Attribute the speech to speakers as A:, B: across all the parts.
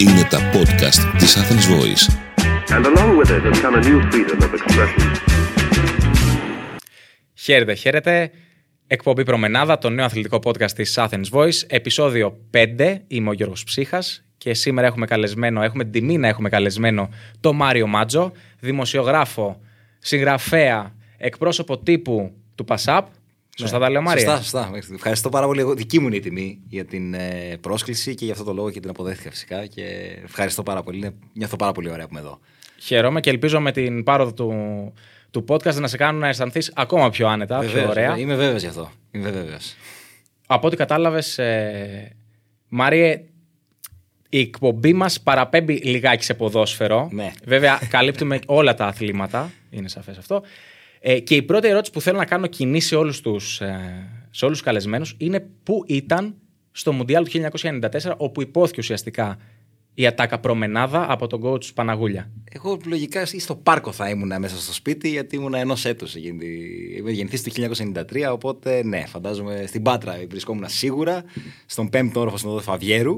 A: Είναι τα podcast της Athens Voice.
B: And along with it has come a new freedom of expression.
C: Χαίρετε, χαίρετε. Εκπομπή Προμενάδα, το νέο αθλητικό podcast της Athens Voice, επεισόδιο 5. Είμαι ο Γιώργος Ψύχας και σήμερα έχουμε καλεσμένο, έχουμε την τιμή να έχουμε καλεσμένο το Μάριο Μάτζο, δημοσιογράφο, συγγραφέα, εκπρόσωπο τύπου του ΠΑΣΑΠ. Σωστά τα λέω, Μάρια.
D: Σωστά, σωστά. Ευχαριστώ πάρα πολύ. Εγώ, δική μου είναι η τιμή για την ε, πρόσκληση και για αυτό το λόγο και την αποδέχτηκα φυσικά. Και ευχαριστώ πάρα πολύ. Είναι- Νιώθω πάρα πολύ ωραία που είμαι εδώ.
C: Χαίρομαι και ελπίζω με την πάροδο του, του podcast να σε κάνουν να αισθανθείς ακόμα πιο άνετα, πιο
D: Βεβαίως,
C: ωραία.
D: Είμαι βέβαιος γι' αυτό. Είμαι βέβαιος.
C: Από ό,τι κατάλαβες, ε, Μάριε, η εκπομπή μας παραπέμπει λιγάκι σε ποδόσφαιρο.
D: Ναι.
C: Βέβαια, καλύπτουμε όλα τα αθλήματα. Είναι σαφές αυτό. Ε, και η πρώτη ερώτηση που θέλω να κάνω κοινή σε όλους τους σε όλους τους καλεσμένους είναι πού ήταν στο Μουντιάλ του 1994, όπου υπόθηκε ουσιαστικά η ατάκα προμενάδα από τον coach Παναγούλια.
D: Εγώ λογικά ή στο πάρκο θα ήμουν μέσα στο σπίτι γιατί ήμουν ενός έτους. Είμαι γεννηθή το 1993, οπότε ναι, φαντάζομαι στην Πάτρα βρισκόμουν σίγουρα, στον πέμπτο όροφο στον Φαβιέρου.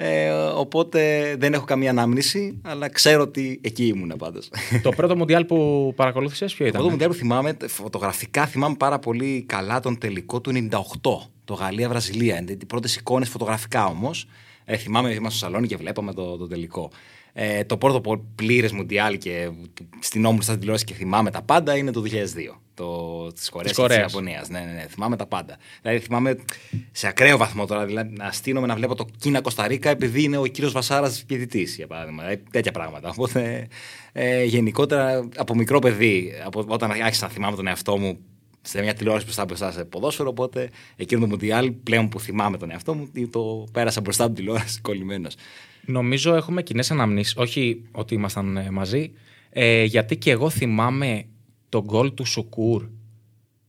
D: Ε, οπότε δεν έχω καμία ανάμνηση, αλλά ξέρω ότι εκεί ήμουν πάντως.
C: το πρώτο Μουντιάλ που παρακολούθησες, ποιο ήταν;
D: Εγώ το Μουντιάλ που θυμάμαι, φωτογραφικά θυμάμαι πάρα πολύ καλά τον τελικό του 98, το Γαλλία-Βραζιλία. Οι πρώτες εικόνες φωτογραφικά όμως. Ε, θυμάμαι, ήμασταν στο σαλόνι και βλέπαμε το, το τελικό. Ε, το πρώτο πλήρες Μουντιάλ και στην όμορφη στα τηλεόραση και θυμάμαι τα πάντα είναι το 2002. Το, της Κορέας και της
C: Κορέας.
D: Ιαπωνίας. Ναι, ναι, ναι, θυμάμαι τα πάντα. Δηλαδή θυμάμαι σε ακραίο βαθμό τώρα δηλαδή, να στείνομαι να βλέπω το Κίνα Κωνσταντίνα επειδή είναι ο κύριος Βασάρας διαιτητής για παράδειγμα. Δηλαδή, τέτοια πράγματα. Οπότε ε, γενικότερα από μικρό παιδί, από, όταν άρχισα να θυμάμαι τον εαυτό μου σε μια τηλεόραση μπροστά μπροστά σε ποδόσφαιρο, οπότε εκείνο το Μουντιάλ πλέον που θυμάμαι τον εαυτό μου το πέρασα μπροστά από την τηλεόραση κολλημένος.
C: Νομίζω έχουμε κοινέ αναμνήσεις, όχι ότι ήμασταν ε, μαζί, ε, γιατί και εγώ θυμάμαι τον γκολ του Σουκούρ.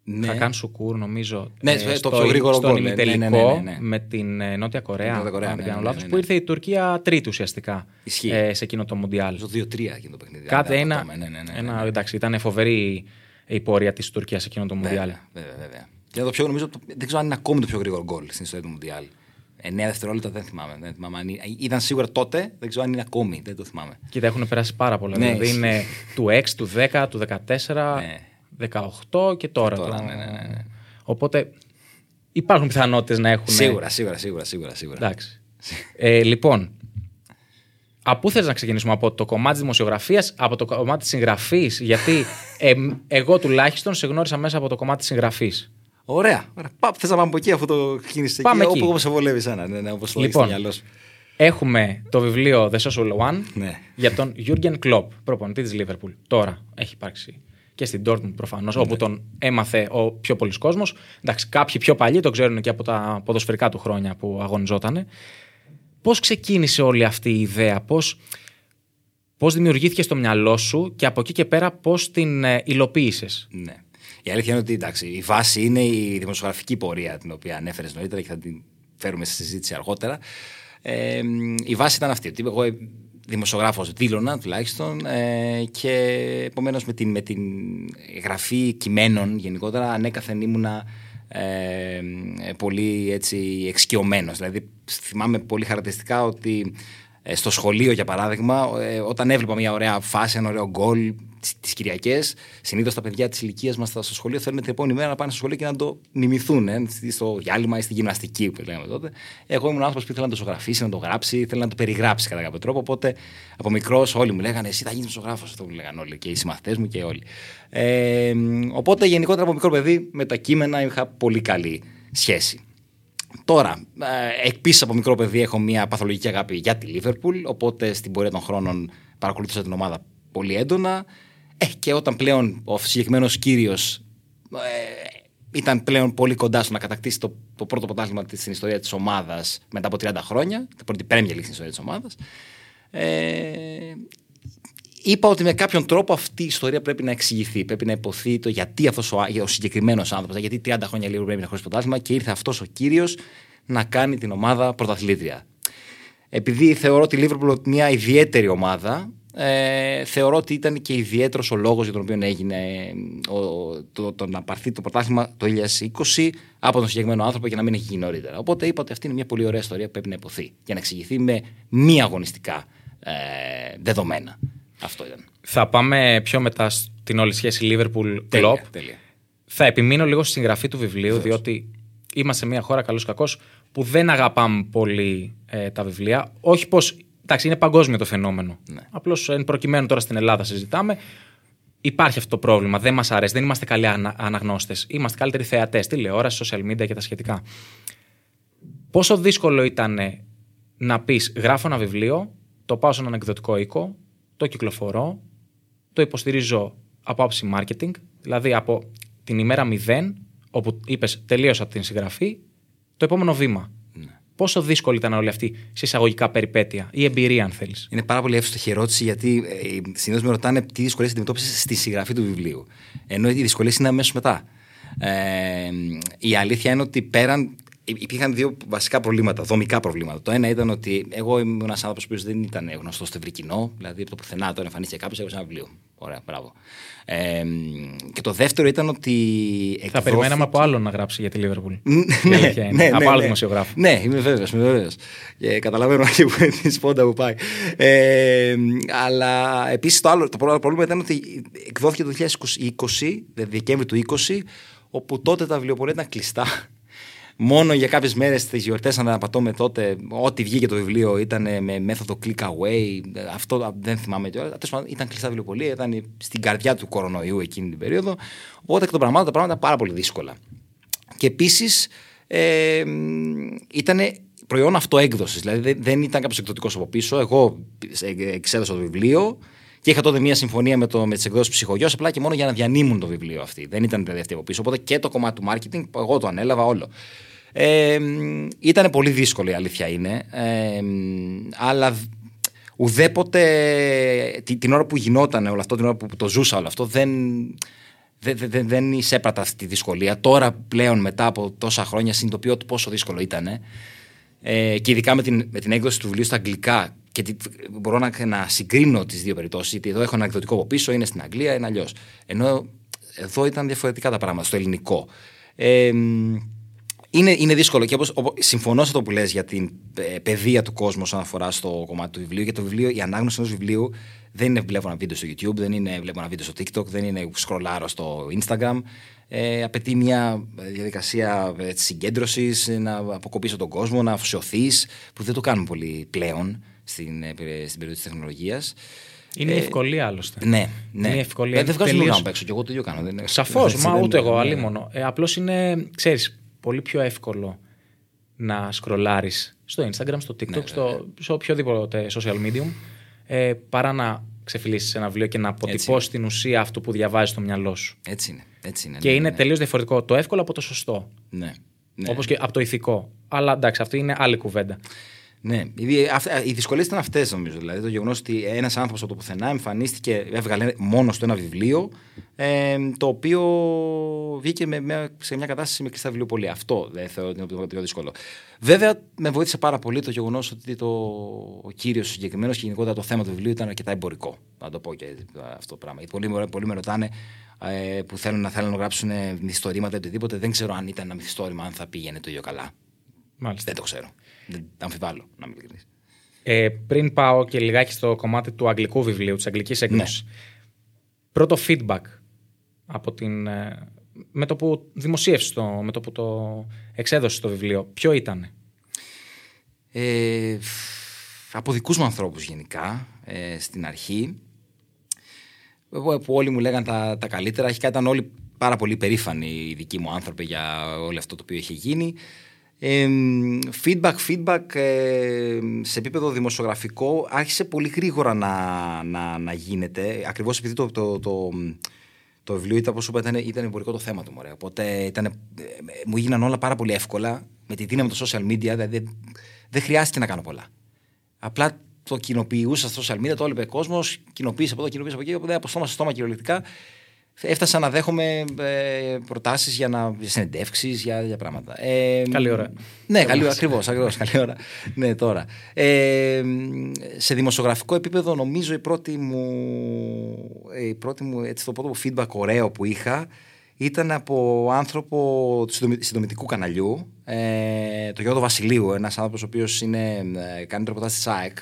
D: Ναι.
C: Θα κάνει Σουκούρ, νομίζω.
D: Ναι, το πιο γρήγορο
C: στον
D: γκολ, ναι,
C: ημιτελικό
D: ναι, ναι, ναι, ναι.
C: με την ε, Νότια Κορέα.
D: Νότια Κορέα,
C: αν δεν
D: ναι,
C: κάνω
D: ναι,
C: λάθος,
D: ναι,
C: που
D: ναι.
C: ήρθε η Τουρκία τρίτη ουσιαστικά
D: Ισχύει.
C: ε, σε εκείνο το Μουντιάλ.
D: Το 2-3 εκείνο το παιχνίδι.
C: Κάτι
D: αν
C: ένα.
D: απατώμε. Ναι, ναι, ναι, ναι,
C: ένα
D: ναι.
C: εντάξει, ήταν φοβερή η πορεία της Τουρκίας σε εκείνο το Μουντιάλ.
D: Βέβαια, βέβαια, βέβαια. Και το πιο, νομίζω, το- δεν ξέρω αν είναι ακόμη το πιο γρήγορο γκολ στην ιστορία του Μουντιάλ. 9 δευτερόλεπτα δεν θυμάμαι. Δεν θυμάμαι αν είναι- ήταν σίγουρα τότε, δεν ξέρω αν είναι ακόμη. Δεν το θυμάμαι.
C: Κοίτα, έχουν περάσει πάρα πολλά.
D: Ναι,
C: δηλαδή
D: ισχύει.
C: είναι του 6, του 10, του 14,
D: Ναι.
C: 18 και τώρα.
D: τώρα,
C: το-
D: ναι, ναι, ναι, ναι.
C: Οπότε υπάρχουν πιθανότητες να έχουν.
D: Σίγουρα, σίγουρα, σίγουρα, σίγουρα. σίγουρα.
C: Εντάξει. ε, λοιπόν, από πού θες να ξεκινήσουμε, από το κομμάτι της δημοσιογραφίας, από το κομμάτι της συγγραφής, γιατί ε, εγώ τουλάχιστον σε γνώρισα μέσα από το κομμάτι της συγγραφής.
D: Ωραία. ωραία. Πά, θες να πάμε από εκεί αφού το κίνησε
C: Πάμε
D: εκεί,
C: εκεί.
D: όπου όπως σε βολεύεις εσένα. Ναι, ναι, όπως το έχεις
C: Λοιπόν,
D: στο μυαλό σου.
C: έχουμε το βιβλίο The Social One
D: Ναι.
C: για τον Jürgen Klopp, προπονητή της Liverpool. Τώρα έχει υπάρξει και στην Dortmund προφανώς,
D: Ναι.
C: όπου τον έμαθε ο πιο πολλής κόσμος. Εντάξει, κάποιοι πιο παλιοί το ξέρουν και από τα ποδοσφαιρικά του χρόνια που αγωνιζόταν. Πώς ξεκίνησε όλη αυτή η ιδέα, πώς πώς δημιουργήθηκε στο μυαλό σου και από εκεί και πέρα πώς την ε, υλοποίησες;
D: Ναι. Η αλήθεια είναι ότι εντάξει, η βάση είναι η δημοσιογραφική πορεία την οποία ανέφερες νωρίτερα και θα την φέρουμε στη συζήτηση αργότερα. Ε, η βάση ήταν αυτή. Ότι εγώ δημοσιογράφος δήλωνα τουλάχιστον ε, και επομένως με την, με την γραφή κειμένων γενικότερα ανέκαθεν ήμουνα ε, ε, πολύ έτσι εξοικειωμένος. Δηλαδή θυμάμαι πολύ χαρακτηριστικά ότι ε, στο σχολείο, για παράδειγμα, ε, όταν έβλεπα μια ωραία φάση, ένα ωραίο γκολ τις Κυριακές, συνήθως τα παιδιά της ηλικίας μας στο σχολείο θέλουν την επόμενη μέρα να πάνε στο σχολείο και να το μιμηθούν. Ε, στο διάλειμμα ή στη γυμναστική που λέγαμε τότε. Εγώ ήμουν άνθρωπος που ήθελα να το ζωγραφίσει, να το γράψει, ήθελα να το περιγράψει κατά κάποιο τρόπο. Οπότε από μικρός όλοι μου λέγανε Εσύ θα γίνεις ζωγράφος. Αυτό μου λέγανε όλοι και οι συμμαθητές μου και όλοι. Ε, οπότε γενικότερα από μικρό παιδί με τα κείμενα είχα πολύ καλή σχέση. Τώρα, ε, επίση από μικρό παιδί έχω μια παθολογική αγάπη για τη Λίβερπουλ, οπότε στην πορεία των χρόνων παρακολούθησα την ομάδα πολύ έντονα. Ε, και όταν πλέον ο συγκεκριμένος κύριος ε, ήταν πλέον πολύ κοντά στο να κατακτήσει το, το πρώτο πρωτάθλημα της- στην ιστορία της ομάδας μετά από 30 χρόνια, την πρώτη Premier League στην ιστορία της ομάδας. Ε, είπα ότι με κάποιον τρόπο αυτή η ιστορία πρέπει να εξηγηθεί. Πρέπει να υποθεί το γιατί αυτός ο, ο συγκεκριμένος άνθρωπος, γιατί 30 χρόνια λίγο πρέπει να χωρίσει πρωτάθλημα και ήρθε αυτός ο κύριος να κάνει την ομάδα πρωταθλήτρια. Επειδή θεωρώ τη Liverpool μια ιδιαίτερη ομάδα, ε, ε, θεωρώ ότι ήταν και ιδιαίτερος ο λόγος για τον οποίο έγινε ε, ο, το, το, να πάρθει το πρωτάθλημα το 2020 από τον συγκεκριμένο άνθρωπο και να μην έχει γίνει νωρίτερα. Οπότε είπα ότι αυτή είναι μια πολύ ωραία ιστορία που πρέπει να υποθεί για να εξηγηθεί με μη αγωνιστικά ε, δεδομένα. Αυτό ήταν.
C: Θα πάμε πιο μετά στην όλη σχέση Liverpool Klopp.
D: Τέλεια, τέλεια.
C: Θα επιμείνω λίγο στη συγγραφή του βιβλίου, διότι είμαστε μια χώρα καλώ κακός που δεν αγαπάμε πολύ ε, τα βιβλία. Όχι πως. Εντάξει, είναι παγκόσμιο το φαινόμενο.
D: Ναι.
C: Απλώς εν προκειμένου τώρα στην Ελλάδα συζητάμε. Υπάρχει αυτό το πρόβλημα. Δεν μας αρέσει. Δεν είμαστε καλοί ανα, αναγνώστες. Είμαστε καλύτεροι θεατές. Τηλεόραση, social media και τα σχετικά. Πόσο δύσκολο ήταν να πεις: Γράφω ένα βιβλίο, το πάω σε έναν εκδοτικό οίκο, το κυκλοφορώ, το υποστηρίζω από άψη marketing, δηλαδή από την ημέρα 0, όπου είπες τελείωσα την συγγραφή, το επόμενο βήμα. Πόσο δύσκολη ήταν όλη αυτή σε εισαγωγικά περιπέτεια ή εμπειρία, αν θέλεις;
D: Είναι πάρα πολύ εύστοχη ερώτηση γιατί ε, συνήθως με ρωτάνε τι δυσκολίες αντιμετώπισες στη συγγραφή του βιβλίου. Ενώ οι δυσκολίες είναι αμέσως μετά. Ε, η αλήθεια είναι ότι πέραν. Υπήρχαν δύο βασικά προβλήματα, δομικά προβλήματα. Το ένα ήταν ότι εγώ ήμουν ένας άνθρωπος που δεν ήταν γνωστός στο ευρύ κοινό, δηλαδή από το πουθενά τώρα εμφανίστηκε κάποιος, έγραψε ένα βιβλίο. Ωραία, μπράβο. Ε, και το δεύτερο ήταν ότι.
C: Θα
D: εκδόθηκε-
C: περιμέναμε από άλλον να γράψει για τη Λίβερπουλ.
D: ναι,
C: αλήθεια είναι.
D: ναι,
C: Από
D: ναι,
C: άλλο
D: ναι.
C: δημοσιογράφο.
D: Ναι, είμαι βέβαιος. Είμαι βέβαιος. Και καταλαβαίνω και που τη σπόντα που πάει. Ε, αλλά επίσης το άλλο το πρώτο πρόβλημα ήταν ότι εκδόθηκε το 2020, δηλαδή Δεκέμβρη του 20, όπου τότε τα βιβλιοπολία ήταν κλειστά. Μόνο για κάποιες μέρες τις γιορτές, αν δεν απατώμε τότε, ό,τι βγήκε το βιβλίο ήταν με μέθοδο click away. Αυτό δεν θυμάμαι τώρα. Τέλος πάντων, ήταν κλειστά βιβλιοπολία, ήταν στην καρδιά του κορονοϊού εκείνη την περίοδο. Οπότε εκ των πραγμάτων τα πράγματα ήταν πάρα πολύ δύσκολα. Και επίσης ε, ήταν προϊόν αυτοέκδοσης. Δηλαδή δεν, δεν ήταν κάποιος εκδοτικός από πίσω. Εγώ ε, εξέδωσα το βιβλίο και είχα τότε μια συμφωνία με, το, με τις εκδόσεις ψυχογειό απλά και μόνο για να διανύμουν το βιβλίο αυτή. Δεν ήταν δηλαδή αυτή από πίσω. Οπότε και το κομμάτι του marketing, εγώ το ανέλαβα όλο. Ε, ήταν πολύ δύσκολο η αλήθεια είναι. Ε, αλλά ουδέποτε την, την ώρα που γινόταν όλο αυτό, την ώρα που το ζούσα όλο αυτό, δεν, δεν, δεν, δεν εισέπρατα αυτή τη δυσκολία. Τώρα πλέον μετά από τόσα χρόνια συνειδητοποιώ το πόσο δύσκολο ήταν. Ε, και ειδικά με την, με την έκδοση του βιβλίου στα αγγλικά. Και τι, μπορώ να, να συγκρίνω τις δύο περιπτώσεις. Γιατί εδώ έχω ένα εκδοτικό από πίσω, είναι στην Αγγλία, είναι αλλιώς. Ενώ εδώ ήταν διαφορετικά τα πράγματα, στο ελληνικό. Ε, είναι, είναι δύσκολο και όπως, όπως, συμφωνώ σε αυτό που λες για την ε, παιδεία του κόσμου όσον αφορά στο κομμάτι του βιβλίου. Για το βιβλίο, η ανάγνωση ενός βιβλίου δεν είναι βλέπω ένα βίντεο στο YouTube, δεν είναι βλέπω ένα βίντεο στο TikTok, δεν είναι σκρολάρω στο Instagram. Ε, απαιτεί μια διαδικασία συγκέντρωσης, να αποκοπήσω τον κόσμο, να αφοσιωθείς, που δεν το κάνουμε πολύ πλέον στην, ε, στην περίοδο της τεχνολογίας.
C: Είναι η ευκολία άλλωστε.
D: Ναι, ναι.
C: Είναι η ευκολία.
D: Ε, δεν βγάζω
C: Τελείως-
D: λόγο να παίξω και εγώ το ίδιο κάνω. δεν είναι-
C: Σαφώς,
D: έτσι,
C: μα
D: δεν-
C: ούτε εγώ,
D: ναι.
C: αλίμονο. Ε, Απλώς είναι, ξέρεις, πολύ πιο εύκολο να σκρολάρεις στο Instagram, στο TikTok,
D: Ναι,
C: στο, σε οποιοδήποτε social medium, ε, παρά να ξεφυλίσει ένα βιβλίο και να αποτυπώσει την ουσία αυτού που διαβάζει στο μυαλό σου.
D: Έτσι είναι. Έτσι είναι
C: Και
D: ναι,
C: είναι
D: ναι,
C: τελείως διαφορετικό το εύκολο από το σωστό.
D: Ναι. ναι.
C: Όπως και από το ηθικό. Αλλά εντάξει, αυτή είναι άλλη κουβέντα.
D: Ναι, οι, αυ- οι δυσκολίες ήταν αυτές νομίζω. Δηλαδή το γεγονός ότι ένας άνθρωπος από το πουθενά εμφανίστηκε, έβγαλε μόνος στο ένα βιβλίο, ε, το οποίο βγήκε με, με- σε μια κατάσταση με κλειστά βιβλιοπολία. Αυτό δεν θεωρώ ότι είναι το πιο δύσκολο. Βέβαια, με βοήθησε πάρα πολύ το γεγονός ότι το, ο κύριος συγκεκριμένος και γενικότερα το θέμα του βιβλίου ήταν αρκετά εμπορικό. Να το πω και αυτό το πράγμα. Γιατί πολλοί, με- πολλοί με ρωτάνε ε, που θέλουν να, θέλουν να γράψουν μυθιστορήματα ή οτιδήποτε. Δεν ξέρω αν ήταν ένα μυθιστόρημα, αν θα πήγαινε το ίδιο καλά.
C: Μάλιστα.
D: Δεν το ξέρω. Δεν αμφιβάλλω, να είμαι ειλικρινής.
C: Ε, πριν πάω και λιγάκι στο κομμάτι του αγγλικού βιβλίου, της αγγλικής έκδοσης. Πρώτο feedback από την, ε, με το που δημοσίευσες το, με το που το εξέδωσες το βιβλίο, ποιο ήταν.
D: Ε, από δικούς μου ανθρώπους γενικά, ε, στην αρχή, εγώ, που όλοι μου λέγαν τα, τα καλύτερα, αρχικά ήταν όλοι πάρα πολύ περήφανοι οι δικοί μου άνθρωποι για όλο αυτό το οποίο είχε γίνει. Ε, feedback, feedback ε, σε επίπεδο δημοσιογραφικό άρχισε πολύ γρήγορα να, να, να γίνεται, ακριβώς επειδή το, το, το, το βιβλίο ήταν, όπως σου είπα, ήταν, ήταν εμπορικό το θέμα του. Μωρέ. Οπότε ήταν, ε, μου έγιναν όλα πάρα πολύ εύκολα με τη δύναμη των social media. Δηλαδή δεν, δεν χρειάστηκε να κάνω πολλά. Απλά το κοινοποιούσα στα social media, το έβλεπε ο κόσμος, κοινοποίησε από εδώ, κοινοποίησε από εκεί, οπότε από στόμα σε στόμα κυριολεκτικά. Έφτασα να δέχομαι ε, προτάσεις για, να, για συνεντεύξεις, για, για πράγματα. Ε,
C: Καλή ώρα.
D: Ναι, καλή ώρα, ακριβώς. Ακριβώς, καλή ώρα. ναι, τώρα. Ε, σε δημοσιογραφικό επίπεδο, νομίζω η πρώτη μου, η πρώτη μου έτσι το πρώτο feedback ωραίο που είχα ήταν από άνθρωπο του συνδομη- συνδομητικού καναλιού, ε, το Γιώργο Βασιλείου, ένας άνθρωπος ο οποίος κάνει το ρεπορτάζ της ΑΕΚ,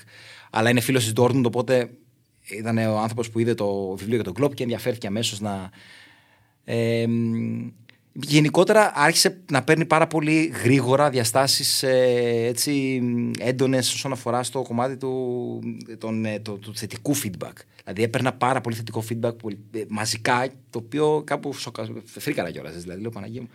D: αλλά είναι φίλος της Dortmund, οπότε ήταν ο άνθρωπος που είδε το βιβλίο για τον Κλοπ και ενδιαφέρθηκε αμέσως να. Ε, μ, γενικότερα άρχισε να παίρνει πάρα πολύ γρήγορα διαστάσεις ε, έτσι έντονες όσον αφορά στο κομμάτι του, τον, ε, το, του θετικού feedback. Δηλαδή έπαιρνα πάρα πολύ θετικό feedback πολύ, ε, μαζικά, το οποίο κάπου σοκα... φρίκαρα κιόλας. Δηλαδή λέω Παναγία μου,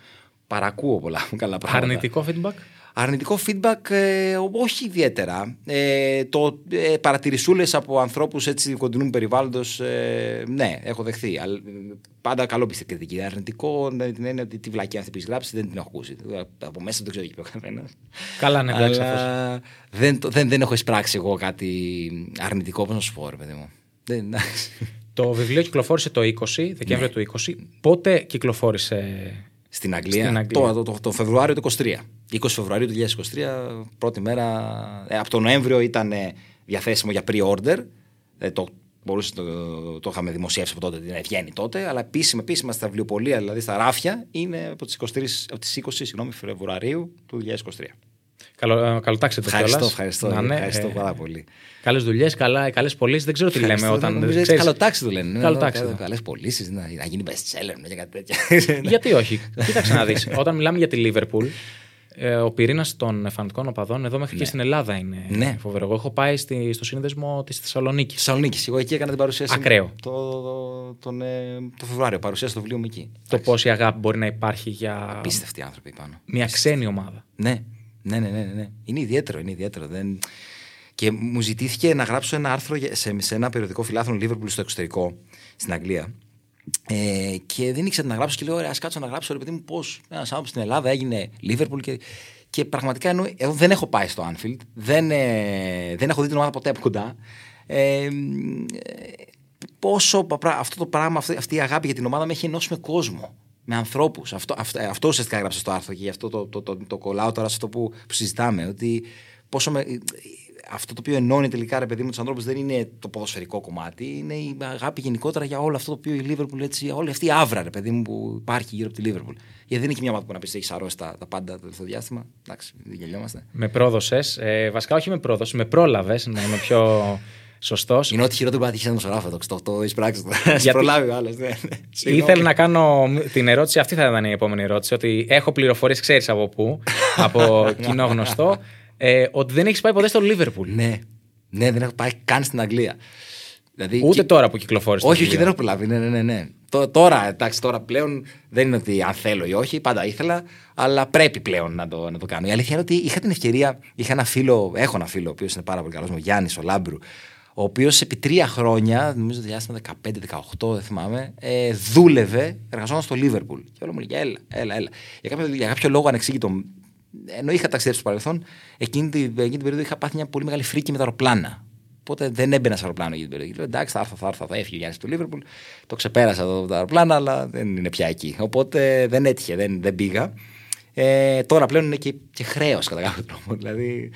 D: παρακούω πολλά καλά πράγματα.
C: Αρνητικό feedback;
D: Αρνητικό feedback ε, όχι ιδιαίτερα. Ε, το ε, παρατηρησούλες από ανθρώπους έτσι κοντινού περιβάλλοντος ε, ναι, έχω δεχθεί. Αλλά, ε, πάντα καλό πιστεύω κριτική. Αρνητικό με την έννοια ότι τη βλακία αυτή που έχεις γράψει δεν την έχω ακούσει. Από μέσα δεν ξέρω τι πει ο κανένα.
C: Καλά, ναι, εντάξει,
D: Αλλά δεν, το- δεν, δεν έχω εισπράξει εγώ κάτι αρνητικό. Πώς να σου πω, ρε παιδί μου. Δεν, εντάξει.
C: Το βιβλίο κυκλοφόρησε το 20, Δεκέμβριο του 20. Πότε κυκλοφόρησε.
D: Στην Αγγλία,
C: Στην Αγγλία.
D: Το, το, το, το Φεβρουάριο του 23. 20 Φεβρουαρίου του 2023, πρώτη μέρα. Ε, από τον Νοέμβριο ήταν ε, διαθέσιμο για pre-order. Ε, το, μπορούσε, το, το είχαμε δημοσιεύσει από τότε, δηλαδή βγαίνει τότε. Αλλά επίσημα, επίσημα στα βιβλιοπολία, δηλαδή στα ράφια, είναι από τις, 23, από τις 20 συγγνώμη, Φεβρουαρίου του 2023.
C: Καλό, ε, καλοτάξτε το
D: Ευχαριστώ,
C: κιόλας.
D: ευχαριστώ,
C: Να είναι,
D: ευχαριστώ
C: ε,
D: πάρα πολύ.
C: Καλές δουλειές, καλές πωλήσεις. Δεν ξέρω τι λέμε
D: Ευχαριστώ,
C: όταν.
D: Νομίζω έτσι
C: ξέρεις,
D: καλοτάξι του λένε.
C: Καλοτάξι.
D: Καλές πωλήσεις, να, να γίνει best seller ναι, και κάτι τέτοια.
C: Γιατί όχι. Κοίταξε να δεις. Όταν μιλάμε για τη Λίβερπουλ, ε, ο πυρήνας των φανατικών οπαδών εδώ μέχρι και στην Ελλάδα είναι
D: Ναι.
C: φοβερό. Εγώ έχω πάει στη, στο σύνδεσμο της Θεσσαλονίκης.
D: Θεσσαλονίκης. Εγώ εκεί έκανα την παρουσίαση.
C: Ακραίο.
D: Το, το, τον, ε, το Φεβρουάριο. Παρουσίασα το βιβλίο μου εκεί.
C: Το πόση αγάπη μπορεί να υπάρχει για
D: Απίστευτοι άνθρωποι πάνω.
C: μια ξένη ομάδα.
D: Ναι, ναι, ναι, ναι, ναι, ναι. Είναι ιδιαίτερο, είναι ιδιαίτερο. Δεν... Και μου ζητήθηκε να γράψω ένα άρθρο για- σε, σε ένα περιοδικό φιλάθλων Liverpool στο εξωτερικό, στην Αγγλία. Ε, και δεν ήξερα τι να γράψω και λέω: Ωραία, ας κάτσω να γράψω. Ρε παιδί μου, πώς ένας άνθρωπος στην Ελλάδα έγινε Liverpool και, και πραγματικά ενώ, εγώ δεν έχω πάει στο Anfield, δεν, ε, δεν έχω δει την ομάδα ποτέ από κοντά. Ε, ε, πόσο πρα- αυτό το πράγμα, αυτή, αυτή η αγάπη για την ομάδα με έχει ενώσει με κόσμο. Με ανθρώπους. Αυτό, αυτό, ε, αυτό ουσιαστικά έγραψα στο άρθρο και γι' αυτό το, το, το, το, κολλάω τώρα σε αυτό που, που συζητάμε. Ότι πόσο με, αυτό το οποίο ενώνει τελικά ρε παιδί μου τους ανθρώπους δεν είναι το ποδοσφαιρικό κομμάτι, είναι η αγάπη γενικότερα για όλο αυτό το οποίο η Liverpool έτσι, όλη αυτή η άβρα ρε παιδί μου που υπάρχει γύρω από τη Liverpool. Γιατί δεν είναι και μια ομάδα που να πεις έχεις αρρώσει τα, τα πάντα το τελευταίο διάστημα. Εντάξει, δεν γελιόμαστε.
C: Με πρόδωσε. Ε, βασικά, όχι με πρόδωσε, με πρόλαβες να είμαι πιο σωστός.
D: Είναι ό,τι χειρότερο που να τύχει ένα δημοσιογράφο εδώ. Το, το έχεις πράξει.
C: Γιατί-
D: προλάβει ο άλλο. Ναι, ναι. Συγγνώμη.
C: Ήθελα να κάνω την ερώτηση, αυτή θα ήταν η επόμενη ερώτηση, ότι έχω πληροφορίες, ξέρεις από πού, από κοινό γνωστό, ε, ότι δεν έχεις πάει ποτέ στο Λίβερπουλ.
D: Ναι, ναι, δεν έχω πάει καν στην Αγγλία. Δηλαδή,
C: Ούτε
D: και-
C: τώρα που κυκλοφόρησε. το
D: Όχι, όχι,
C: βιβλίο.
D: δεν έχω προλάβει. Ναι, ναι, ναι, ναι. Τω- Τώρα, εντάξει, τώρα πλέον δεν είναι ότι αν θέλω ή όχι, πάντα ήθελα, αλλά πρέπει πλέον να το, να το κάνω. Η αλήθεια είναι ότι είχα την ευκαιρία, είχα ένα φίλο, έχω ένα φίλο, ο οποίος είναι πάρα πολύ καλός, ο Γιάννης, ο Λάμπρου, ο οποίος επί τρία χρόνια, νομίζω το διάστημα 15-18, δεν θυμάμαι, ε, δούλευε, εργαζόταν στο Λίβερπουλ. Και όλο μου λέει, έλα, έλα, έλα. Για κάποιο, για κάποιο λόγο ανεξήγητο, ενώ είχα ταξιδέψει στο παρελθόν, εκείνη την, εκείνη την περίοδο είχα πάθει μια πολύ μεγάλη φρίκη με τα αεροπλάνα. Οπότε δεν έμπαινα σε αεροπλάνο για την περιοχή. Λέω εντάξει, θα έρθω, θα έρθω, θα έφυγε ο Γιάννη του Λίβερπουλ. Το ξεπέρασα το, το αεροπλάνο, αλλά δεν είναι πια εκεί. Οπότε δεν έτυχε, δεν, δεν πήγα. Ε, τώρα πλέον είναι και, και χρέος κατά κάποιο τρόπο. Δηλαδή,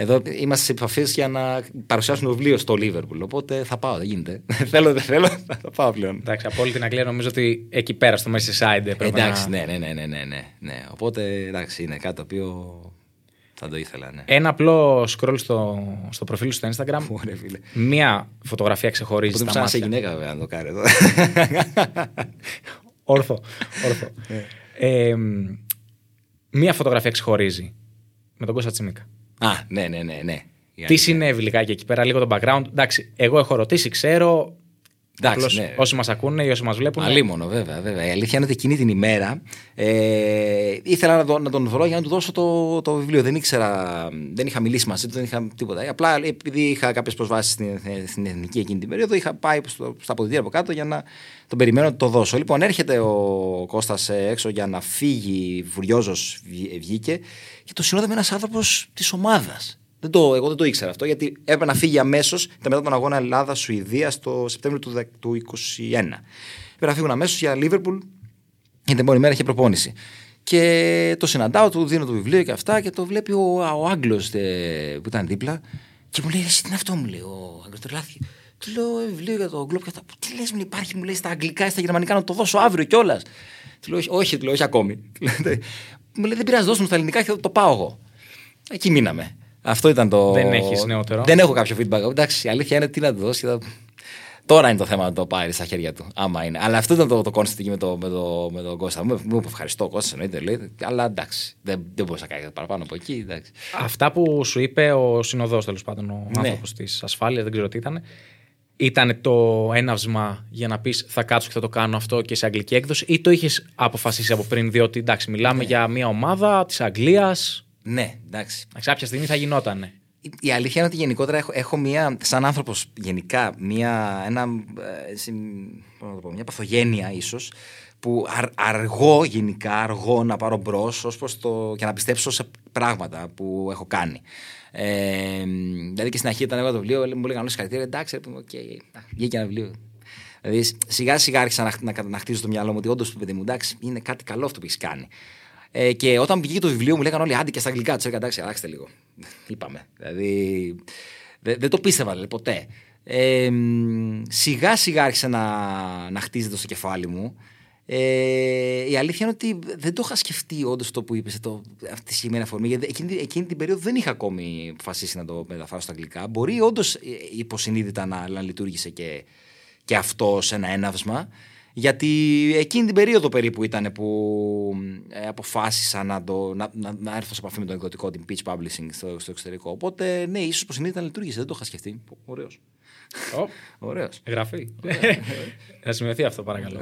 D: εδώ είμαστε σε επαφές για να παρουσιάσουν το βιβλίο στο Λίβερπουλ. Οπότε θα πάω, δεν γίνεται. θέλω, δεν θέλω, θα πάω πλέον.
C: Εντάξει, από όλη την Αγγλία νομίζω ότι εκεί πέρα στο Merseyside έπρεπε
D: Εντάξει,
C: να...
D: ναι, ναι, ναι, ναι, ναι, ναι, ναι. Οπότε εντάξει, είναι κάτι το οποίο θα το ήθελα, ναι.
C: Ένα απλό scroll στο, στο προφίλ σου στο Instagram.
D: Ωραία, φίλε.
C: Μία φωτογραφία ξεχωρίζει
D: Οπότε
C: στα
D: ψάχνω σε
C: μάτια.
D: γυναίκα, βέβαια, να το κάνει εδώ.
C: Όρθο. όρθο. ε, μ, μία φωτογραφία ξεχωρίζει με τον Κώστα Τσιμίκα.
D: Α, ναι, ναι, ναι, ναι.
C: Τι συνέβη λιγάκι εκεί πέρα, λίγο το background. Εντάξει, εγώ έχω ρωτήσει, ξέρω.
D: Εντάξει,
C: Απλώς
D: ναι.
C: Όσοι μας ακούνε ή όσοι μας βλέπουν.
D: Αλίμονο, βέβαια, βέβαια. Η αλήθεια είναι ότι εκείνη την ημέρα ε, ήθελα να, τον- να τον βρω για να του δώσω το, το βιβλίο. Δεν ήξερα, δεν είχα μιλήσει μαζί του, δεν είχα τίποτα. Απλά επειδή είχα κάποιες προσβάσεις στην, στην εθνική εκείνη την περίοδο, είχα πάει στο, στα αποδητήρια από κάτω για να τον περιμένω να το δώσω. Λοιπόν, έρχεται ο Κώστας ε, έξω για να φύγει, φουριόζο βγήκε και το συνόδευε ένας άνθρωπος της ομάδας. Δεν το, εγώ δεν το ήξερα αυτό γιατί έπρεπε να φύγει αμέσως μετά τον αγώνα Ελλάδα-Σουηδία το Σεπτέμβριο του, δε- του 2021. Πρέπει να φύγουν αμέσως για Λίβερπουλ. Γιατί την επόμενη μέρα είχε προπόνηση. Και το συναντάω, του δίνω το βιβλίο και αυτά και το βλέπει ο, ο Άγγλος που ήταν δίπλα. Και μου λέει: Εσύ τι είναι αυτό, μου λέει ο Άγγλος. Τρελάθηκε. Του λέω: «Ε, Βιβλίο για το Globe και αυτά. Τι λες, μου υπάρχει, μου λέει στα αγγλικά ή στα γερμανικά να το δώσω αύριο κιόλας. Του λέω: «Όχι, Όχι, του λέω, όχι ακόμη. μου λέει: Δεν πειράζει, δώσ' μου στα ελληνικά και θα το πάω εγώ. Εκεί μείναμε. Αυτό ήταν το.
C: Δεν έχεις νεότερο.
D: Δεν έχω κάποιο feedback. Εντάξει, η αλήθεια είναι τι να του δώσει. Θα... Τώρα είναι το θέμα να το πάρει στα χέρια του. Άμα είναι. Αλλά αυτό ήταν το, το concept εκεί με, το, με, το, με τον Κώστα. Μου μου είπε ευχαριστώ, Κώστα, εννοείται. Λέει, αλλά εντάξει, δεν, δεν μπορούσα να κάνεις παραπάνω από εκεί. Εντάξει.
C: Αυτά που σου είπε ο συνοδός τέλος πάντων, ο
D: Ναι.
C: άνθρωπος της ασφάλειας, δεν ξέρω τι ήταν. Ήταν το έναυσμα για να πεις θα κάτσω και θα το κάνω αυτό και σε αγγλική έκδοση, ή το είχες αποφασίσει από πριν, διότι εντάξει, μιλάμε για μια ομάδα της Αγγλίας.
D: Ναι, εντάξει.
C: Κάποια στιγμή θα γινότανε.
D: Η- Η αλήθεια είναι ότι γενικότερα έχω, έχω μία, σαν άνθρωπος γενικά, μία, ένα, ε, συν- πώς να το πω, μια παθογένεια ίσως, που αρ, αργώ γενικά, αργώ να πάρω μπρος το, και να πιστέψω σε πράγματα που έχω κάνει. Ε, δηλαδή και στην αρχή όταν έβαλα το βιβλίο, μου λέγανε όλοι συγχαρητήρια, εντάξει, ρε, οκ, να, βγήκε ένα βιβλίο. Δηλαδή σιγά σιγά άρχισα να, να, να χτίζω στο μυαλό μου ότι όντως παιδί μου, εντάξει, είναι κάτι καλό αυτό που έχεις κάνει. Ε, και όταν βγήκε το βιβλίο μου λέγανε όλοι άντε και στα αγγλικά. Τους έλεγα εντάξει, αλλάξτε λίγο. Είπαμε. Δηλαδή. δε- δεν το πίστευα δηλαδή, ποτέ. Ε, μ, σιγά σιγά άρχισε να, να χτίζεται στο κεφάλι μου. Ε, η αλήθεια είναι ότι δεν το είχα σκεφτεί όντως το που είπες το, αυτή τη συγκεκριμένη αφορμή. Γιατί εκείνη, εκείνη την περίοδο δεν είχα ακόμη αποφασίσει να το μεταφράσω στα αγγλικά. Μπορεί όντως υποσυνείδητα να, να λειτουργήσε και, και αυτό σε ένα έναυσμα. Γιατί εκείνη την περίοδο περίπου ήταν που ε, αποφάσισα να, το, να, να, να έρθω σε επαφή με τον εκδοτικό, την Pitch Publishing στο, στο εξωτερικό. Οπότε, ναι, ίσως υποσυνείδητα να λειτουργήσε. Δεν το είχα σκεφτεί. Ωραίος.
C: Ω,
D: Ωραίος.
C: Εγγραφή. να σημειωθεί αυτό, παρακαλώ.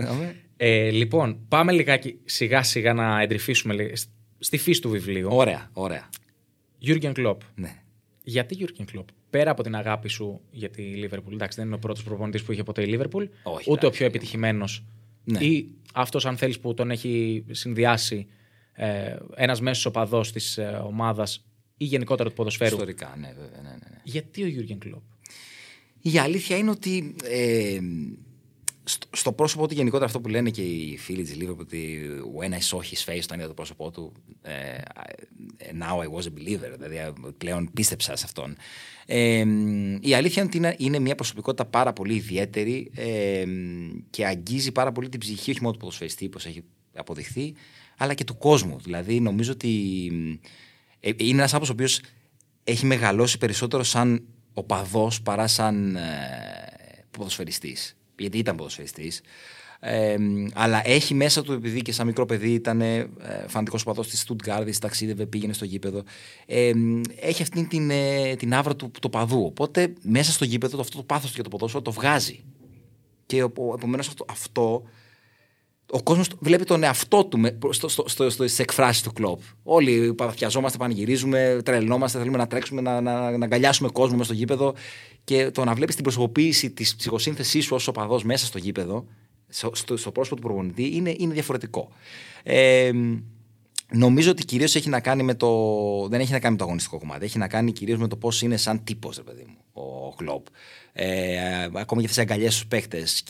D: Αμέ.
C: Ε, λοιπόν, πάμε λιγάκι σιγά σιγά να εντρυφήσουμε λι- στη φύση του βιβλίου.
D: Ωραία, ωραία.
C: Jürgen Klopp.
D: Ναι.
C: Γιατί Jürgen Klopp, πέρα από την αγάπη σου για τη Liverpool, εντάξει, δεν είναι ο πρώτος προπονητής που είχε ποτέ η Liverpool,
D: Όχι,
C: ούτε ο
D: εντάξει.
C: πιο επιτυχημένος.
D: Ναι.
C: Ή αυτός, αν θέλεις, που τον έχει συνδυάσει ε, ένας μέσος οπαδός της ε, ομάδας ή γενικότερα του ποδοσφαίρου.
D: Ιστορικά, ναι, βέβαια. Ναι, ναι, ναι.
C: Γιατί ο Jürgen Klopp;
D: Η αλήθεια είναι ότι ε, στο, στο πρόσωπό του γενικότερα αυτό που λένε και οι φίλοι της Liverpool ότι when I saw his face όταν είδα το πρόσωπό του ε, I- now I was a believer δηλαδή ε, πλέον πίστεψα σε αυτόν ε, η αλήθεια είναι ότι είναι, είναι μια προσωπικότητα πάρα πολύ ιδιαίτερη ε, και αγγίζει πάρα πολύ την ψυχή όχι μόνο του ποδοσφαιριστή όπως έχει αποδειχθεί αλλά και του κόσμου δηλαδή νομίζω ότι ε, είναι ένας άνθρωπος ο οποίος έχει μεγαλώσει περισσότερο σαν οπαδός παρά σαν ε, ποδοσφαιριστής. Γιατί ήταν ποδοσφαιριστής. Ε, αλλά έχει μέσα του, επειδή και σαν μικρό παιδί ήταν ε, φανατικός οπαδός της Στουτγκάρδης, ταξίδευε, πήγαινε στο γήπεδο. Ε, έχει αυτή την, ε, την άβρα του, του παδού. Οπότε μέσα στο γήπεδο το, αυτό το πάθος του για το ποδόσφαιρο το βγάζει. Και επομένως αυτό, αυτό ο κόσμος βλέπει τον εαυτό του με, στο, στο, στο, στο, στις εκφράσεις του κλοπ. Όλοι παθιαζόμαστε, πανηγυρίζουμε, τρελνόμαστε, θέλουμε να τρέξουμε, να, να, να αγκαλιάσουμε κόσμο μέσα στο γήπεδο. Και το να βλέπεις την προσωποποίηση της ψυχοσύνθεσής σου ως οπαδός μέσα στο γήπεδο, στο, στο, στο πρόσωπο του προπονητή, είναι, είναι διαφορετικό. Ε, νομίζω ότι κυρίως έχει να κάνει με το. Δεν έχει να κάνει με το αγωνιστικό κομμάτι. Έχει να κάνει κυρίως με το πώς είναι σαν τύπος, ρε παιδί μου, ο Κλοπ. Ε, ακόμα και αυτές οι αγκαλιές στους παίκτες.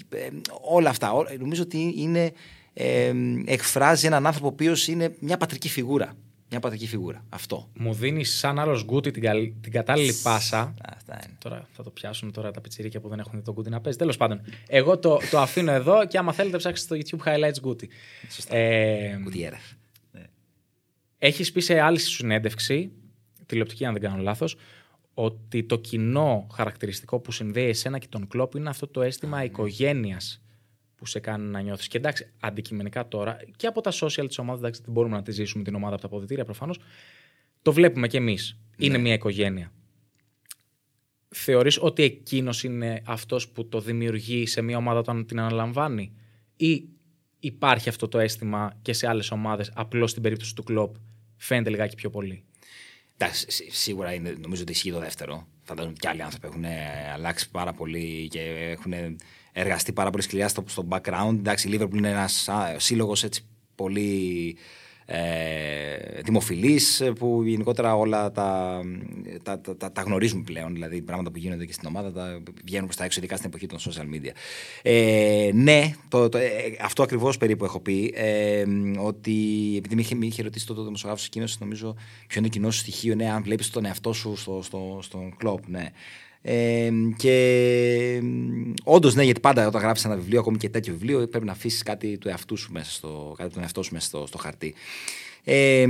D: όλα αυτά. Ό- Νομίζω ότι είναι, ε, εκφράζει έναν άνθρωπο ο οποίος είναι μια πατρική φιγούρα. Μια πατρική φιγούρα. Αυτό.
C: Μου δίνει σαν άλλος γκούτι την, καλ- την κατάλληλη πάσα.
D: Αυτά είναι.
C: Τώρα θα το πιάσουν τώρα τα πιτσιρίκια που δεν έχουν δει τον Γκούτι να παίζει. Τέλος πάντων, εγώ το, το αφήνω εδώ και άμα θέλετε ψάξετε στο YouTube highlights Γκούτι. Ε,
D: Κουτιέρα.
C: Έχεις πει σε άλλη σου συνέντευξη, τηλεοπτική αν δεν κάνω λάθος, ότι το κοινό χαρακτηριστικό που συνδέει εσένα και τον κλόπ είναι αυτό το αίσθημα οικογένειας που σε κάνει να νιώθεις. Και εντάξει, αντικειμενικά τώρα και από τα social της ομάδας, εντάξει, δεν μπορούμε να τη ζήσουμε την ομάδα από τα αποδητήρια προφανώς. Το βλέπουμε κι εμείς. Είναι μια οικογένεια. Θεωρείς ότι εκείνος είναι αυτός που το δημιουργεί σε μια ομάδα όταν την αναλαμβάνει; Ή υπάρχει αυτό το αίσθημα και σε άλλες ομάδες απλώς στην περίπτωση του κλόπ φαίνεται λιγάκι πιο πολύ.
D: Εντάξει, σί- σίγουρα είναι, νομίζω ότι ισχύει το δεύτερο. Φαντάζομαι και άλλοι άνθρωποι έχουν ε, αλλάξει πάρα πολύ και έχουν εργαστεί πάρα πολύ σκληρά στο, στο background. Εντάξει, η Liverpool είναι ένας σύλλογος έτσι πολύ ε, δημοφιλής ε, που γενικότερα όλα τα, τα, τα, τα, τα γνωρίζουν πλέον, δηλαδή πράγματα που γίνονται και στην ομάδα τα βγαίνουν προς τα έξω, ειδικά στην εποχή των social media. Ε, ναι, το, το, ε, αυτό ακριβώς περίπου έχω πει, ε, ότι επειδή με είχε, με είχε ρωτήσει το δημοσιογράφος εκείνος, νομίζω ποιο είναι το κοινό σου στοιχείο, ναι, αν βλέπεις τον εαυτό σου στο, στο, στον κλόπ, ναι. Ε, και όντως, ναι, γιατί πάντα όταν γράφεις ένα βιβλίο, ακόμη και τέτοιο βιβλίο, πρέπει να αφήσεις κάτι του εαυτού σου μέσα στο, κάτι τον εαυτό σου μέσα στο, στο χαρτί. Ε,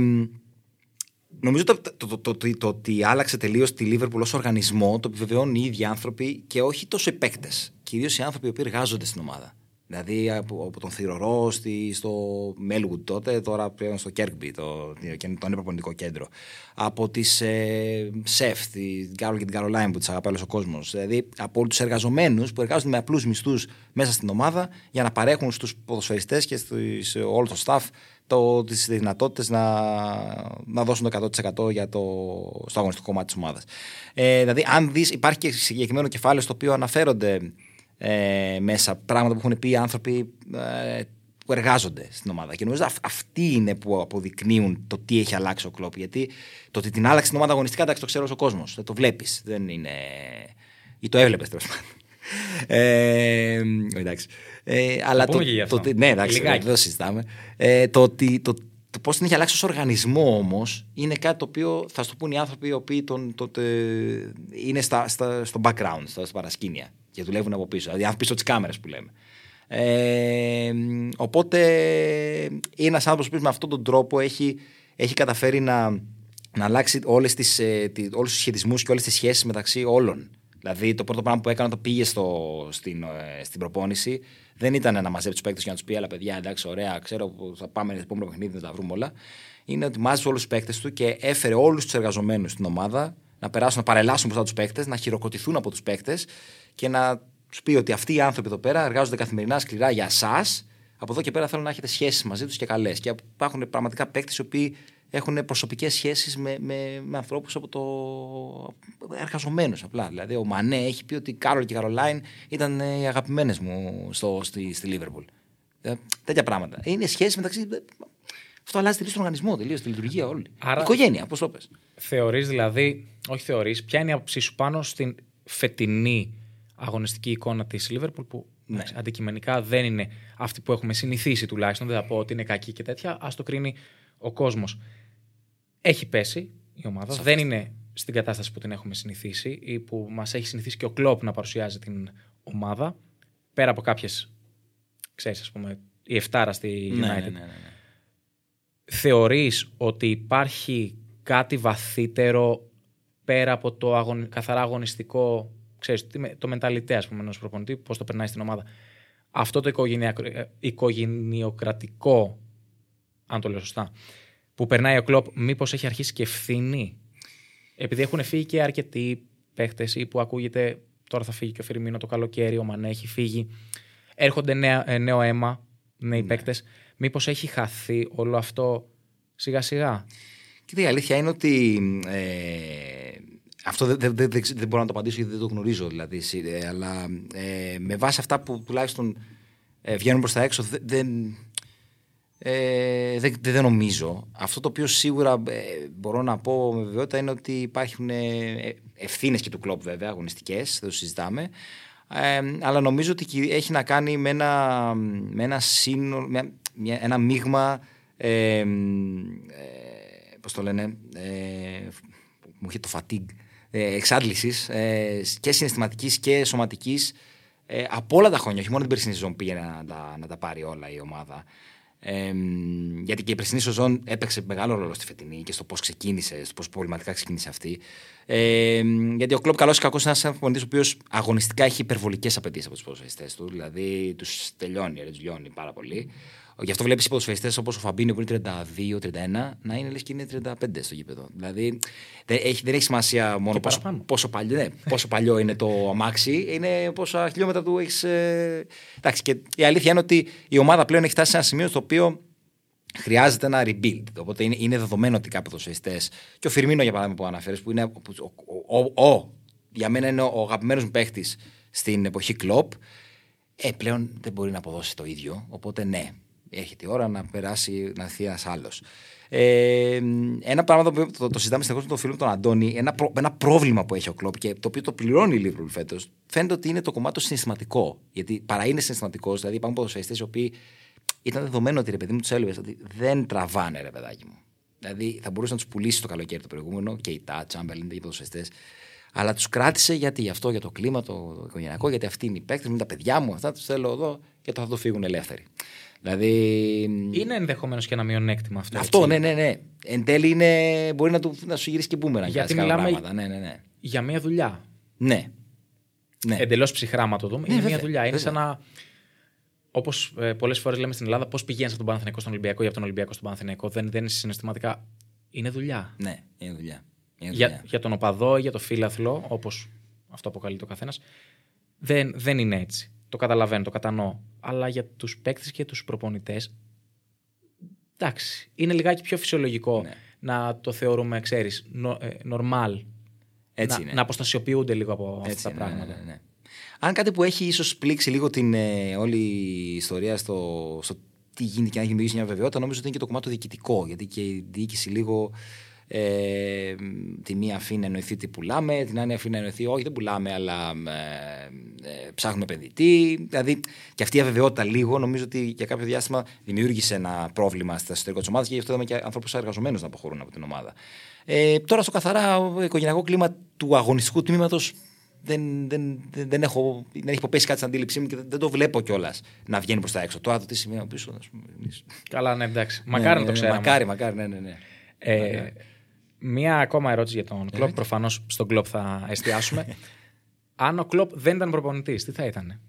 D: νομίζω το, το, το, το, το, το ότι άλλαξε τελείως τη Λίβερπουλ ως οργανισμό το επιβεβαιώνουν οι ίδιοι άνθρωποι και όχι τόσο οι παίκτες. Κυρίως οι άνθρωποι που εργάζονται στην ομάδα. Δηλαδή από, από τον Θηρορό στη, στο Μέλγουτ τότε, τώρα πλέον στο Κέρκμπι, το, το ανεπροπονητικό κέντρο. Από τις ε, ΣΕΦ, την Κάρολ και την Καρολάιν που τις αγαπάει όλος ο κόσμος. Δηλαδή από όλους τους εργαζομένους που εργάζονται με απλούς μισθούς μέσα στην ομάδα για να παρέχουν στους ποδοσφαιριστές και σε όλο το staff το, τις δυνατότητες να, να δώσουν το 100% για το, στο αγωνιστικό κομμάτι της ομάδας. Ε, δηλαδή, αν δεις, υπάρχει και συγκεκριμένο κεφάλαιο στο οποίο αναφέρονται ε, μέσα πράγματα που έχουν πει οι άνθρωποι ε, που εργάζονται στην ομάδα. Και νομίζω αυτοί είναι που αποδεικνύουν το τι έχει αλλάξει ο κλόπ. Γιατί το ότι την άλλαξε την ομάδα αγωνιστικά, εντάξει, το ξέρω ο κόσμος. Δεν το βλέπεις. Δεν είναι. ή το έβλεπες τέλος πάντων. Ε, εντάξει. Ε, αλλά το, το, το, ναι, εντάξει, δεν το συζητάμε. Ε, το ότι το, το πώς την έχει αλλάξει ως οργανισμό όμως είναι κάτι το οποίο θα σου το πούν οι άνθρωποι οι οποίοι τον, το, είναι στα, στα, στο background, στα, στα παρασκήνια και δουλεύουν από πίσω. Δηλαδή, πίσω τις κάμερες που λέμε. Ε, οπότε είναι ένας άνθρωπος που με αυτόν τον τρόπο έχει, έχει καταφέρει να, να αλλάξει όλες τις, ε, όλους τους σχετισμούς και όλες τις σχέσεις μεταξύ όλων. Δηλαδή το πρώτο πράγμα που έκανε όταν πήγε στο, στην, ε, στην προπόνηση δεν ήταν να μαζέψει τους παίκτες και να τους πει: Αλλά παιδιά, εντάξει, ωραία, ξέρω που θα πάμε στο επόμενο παιχνίδι να τα βρούμε όλα. Είναι ότι μάζεψε όλους τους παίκτες του και έφερε όλους τους εργαζομένους στην ομάδα να περάσουν, να παρελάσουν μπροστά τους παίκτες, να χειροκροτηθούν από τους παίκτες και να τους πει ότι αυτοί οι άνθρωποι εδώ πέρα εργάζονται καθημερινά σκληρά για εσάς. Από εδώ και πέρα θέλω να έχετε σχέσεις μαζί τους και καλές. Και υπάρχουν πραγματικά παίκτες οι οποίοι έχουν προσωπικές σχέσεις με, με, με ανθρώπους από το. εργαζομένους απλά. Δηλαδή, ο Μανέ έχει πει ότι Κάρολ και Καρολάιν ήταν οι αγαπημένες μου στο, στη, στη Λίβερπουλ. Ε, τέτοια πράγματα. Είναι σχέσεις μεταξύ. Αυτό αλλάζει τελείως τον οργανισμό, τελείως τη λειτουργία όλη. Άρα, Οικογένεια, πώ το πες.
C: Θεωρείς δηλαδή, όχι θεωρείς, ποια είναι η άποψή σου πάνω στην φετινή αγωνιστική εικόνα της Λίβερπουλ που ναι. αντικειμενικά δεν είναι αυτή που έχουμε συνηθίσει τουλάχιστον. Δεν θα πω ότι είναι κακή και τέτοια. Α το κρίνει ο κόσμος. Έχει πέσει η ομάδα. Δεν είναι στην κατάσταση που την έχουμε συνηθίσει ή που μας έχει συνηθίσει και ο Κλόπ να παρουσιάζει την ομάδα. Πέρα από κάποιες, ξέρεις, ας πούμε, η Εφτάρα στη
D: Ναι,
C: United.
D: ναι, ναι, ναι, ναι.
C: Θεωρείς ότι υπάρχει κάτι βαθύτερο πέρα από το αγων... καθαρά αγωνιστικό, ξέρεις, τι με- το μενταλιτέ, ας πούμε, ενός προπονητή, πώς το περνάει στην ομάδα. Αυτό το οικογενειακ... ε, οικογενειοκρατικό, αν το λέω σωστά, που περνάει ο Κλόπ, μήπως έχει αρχίσει και ευθύνη. Επειδή έχουν φύγει και αρκετοί παίχτες ή που ακούγεται τώρα θα φύγει και ο Φιρμίνο το καλοκαίρι, ο Μανέ έχει φύγει. Έρχονται νέα, ε, νέο αίμα, νέοι ναι. παίκτες. Μήπως έχει χαθεί όλο αυτό σιγά σιγά;
D: Κοίτα, η αλήθεια είναι ότι ε, αυτό δεν, δεν, δεν, δεν μπορώ να το απαντήσω γιατί δεν το γνωρίζω. Δηλαδή, εσύ, ε, αλλά ε, με βάση αυτά που τουλάχιστον ε, βγαίνουν προς τα έξω, δεν, δεν, ε, δεν, δεν νομίζω. Αυτό το οποίο σίγουρα ε, μπορώ να πω με βεβαιότητα είναι ότι υπάρχουν ευθύνες και του κλοπ βέβαια, αγωνιστικές, δεν το συζητάμε. Ε, αλλά νομίζω ότι κυ- έχει να κάνει με ένα, με ένα σύνολο, με μια- ένα μείγμα. Ε, ε, πώς το λένε, ε, μου είχε το fatigue, ε, εξάντλησης ε, και συναισθηματικής και σωματικής ε, από όλα τα χρόνια, όχι μόνο την περσινή σεζόν πήγαινε να τα, να τα πάρει όλα η ομάδα. Ε, γιατί και η περσινή σεζόν έπαιξε μεγάλο ρόλο στη φετινή και στο πώς ξεκίνησε, στο πώς προβληματικά ξεκίνησε αυτή. Ε, γιατί ο Κλοπ, καλό ή κακός, είναι ένας προπονητή ο οποίος αγωνιστικά έχει υπερβολικές απαιτήσεις από τους ποδοσφαιριστές του. Δηλαδή τους τελειώνει, τους λιώνει πάρα πολύ. Γι' αυτό βλέπεις ποδοσφαιριστές όπως ο Φαμπίνιο που είναι 32-31 να είναι λες και είναι 35 στο γήπεδο. Δηλαδή δεν έχει, δεν έχει σημασία μόνο
C: Και
D: πόσο,
C: παραπάνω.
D: πόσο, παλιό, ναι, πόσο παλιό είναι το αμάξι, είναι πόσα χιλιόμετρα του έχεις. Ε... Εντάξει, και η αλήθεια είναι ότι η ομάδα πλέον έχει φτάσει σε ένα σημείο στο οποίο χρειάζεται ένα rebuild. Οπότε είναι, είναι δεδομένο ότι κάποιοι ποδοσφαιριστές. Και ο Φιρμίνο, για παράδειγμα, που αναφέρεις, που είναι ο, ο, ο, ο- για μένα είναι ο αγαπημένος μου παίχτης στην εποχή κλοπ, ε, πλέον δεν μπορεί να αποδώσει το ίδιο. Οπότε ναι, έρχεται η ώρα να περάσει, να έρθει ένας άλλος. Ε, ένα πράγμα το οποίο το, το συζητάμε συνεχώς με τον φίλο τον Αντώνη, ένα, προ- ένα πρόβλημα που έχει ο Κλοπ και το οποίο το πληρώνει η Liverpool φέτος, φαίνεται ότι είναι το κομμάτι το συναισθηματικό. Γιατί παρά είναι συναισθηματικός, δηλαδή υπάρχουν ποδοσφαιριστές οι οποίοι ήταν δεδομένο ότι ρε παιδί μου τους έλεγε ότι δεν τραβάνε ρε παιδάκι μου. Δηλαδή θα μπορούσε να τους πουλήσει το καλοκαίρι το προηγούμενο και η Τα, Τσάμπερλιν, οι ποδοσφαιριστές. Αλλά τους κράτησε γιατί γι' αυτό, για το κλίμα, το οικογενειακό, γιατί αυτοί είναι οι παίκτες μου, είναι τα παιδιά μου, αυτά τους θέλω εδώ και το θα το φύγουν ελεύθεροι. Δηλαδή.
C: Είναι ενδεχομένως και ένα μειονέκτημα αυτό.
D: Αυτό,
C: έτσι.
D: ναι, ναι, ναι. Εν τέλει είναι, μπορεί να, του, να σου γυρίσει και μπούμερα.
C: Γιατί μιλάμε-
D: Πράγματα. Ναι, ναι, ναι.
C: Για μια δουλειά.
D: ναι. ναι.
C: Εντελώς ψυχρά, άμα το δούμε. είναι
D: βέβαια,
C: μια δουλειά. Είναι
D: βέβαια.
C: σαν να. Όπως ε, πολλές φορές λέμε στην Ελλάδα, πώς πηγαίνεις από τον Παναθηναϊκό στον Ολυμπιακό ή από τον Ολυμπιακό στον Παναθηναϊκό. Δεν, δεν είναι συναισθηματικά. Είναι δουλειά.
D: ναι, είναι δουλειά. Είναι
C: Για,
D: δουλειά.
C: για τον οπαδό ή για το φίλαθλο, όπως αυτό αποκαλείται ο καθένας, δεν, δεν είναι έτσι. Το καταλαβαίνω, το κατανοώ. Αλλά για τους παίκτες και τους προπονητές, εντάξει, είναι λιγάκι πιο φυσιολογικό
D: Ναι.
C: να το θεωρούμε, ξέρεις, normal.
D: Έτσι
C: να,
D: είναι.
C: να αποστασιοποιούνται λίγο από
D: Έτσι
C: αυτά τα
D: είναι, ναι,
C: πράγματα.
D: ναι, ναι. Αν κάτι που έχει ίσως πλήξει λίγο την ε, όλη η ιστορία στο, στο τι γίνεται και να έχει δημιουργήσει μια βεβαιότητα, νομίζω ότι είναι και το κομμάτι το διοικητικό. Γιατί και η διοίκηση λίγο ε, τη μία αφήνει να εννοηθεί ότι πουλάμε, την άλλη αφήνει να εννοηθεί όχι δεν πουλάμε, αλλά ε, ε, ψάχνουμε επενδυτή. Δηλαδή και αυτή η αβεβαιότητα λίγο νομίζω ότι για κάποιο διάστημα δημιούργησε ένα πρόβλημα στα εσωτερικό της ομάδας και γι' αυτό είδαμε και ανθρώπους εργαζομένους να αποχωρούν από την ομάδα. Ε, τώρα στο καθαρά οικογενειακό κλίμα του αγωνιστικού τμήματος δεν, δεν, δεν, δεν, έχω, δεν έχει υποπέσει κάτι στην αντίληψή μου και δεν, δεν το βλέπω κιόλας να βγαίνει προς τα έξω. Τώρα το τι σημαίνει από πίσω. ας πούμε, εμείς.
C: Καλά, ναι, εντάξει.
D: Ναι,
C: Μακάρι
D: ναι,
C: να το
D: ναι,
C: ξέραμε.
D: Μακάρι, μακάρι, ναι, ναι. ναι.
C: Ε, μία ακόμα ερώτηση για τον Κλοπ. Προφανώς στον Κλοπ θα εστιάσουμε. Αν ο Κλοπ δεν ήταν προπονητής, τι θα ήταν.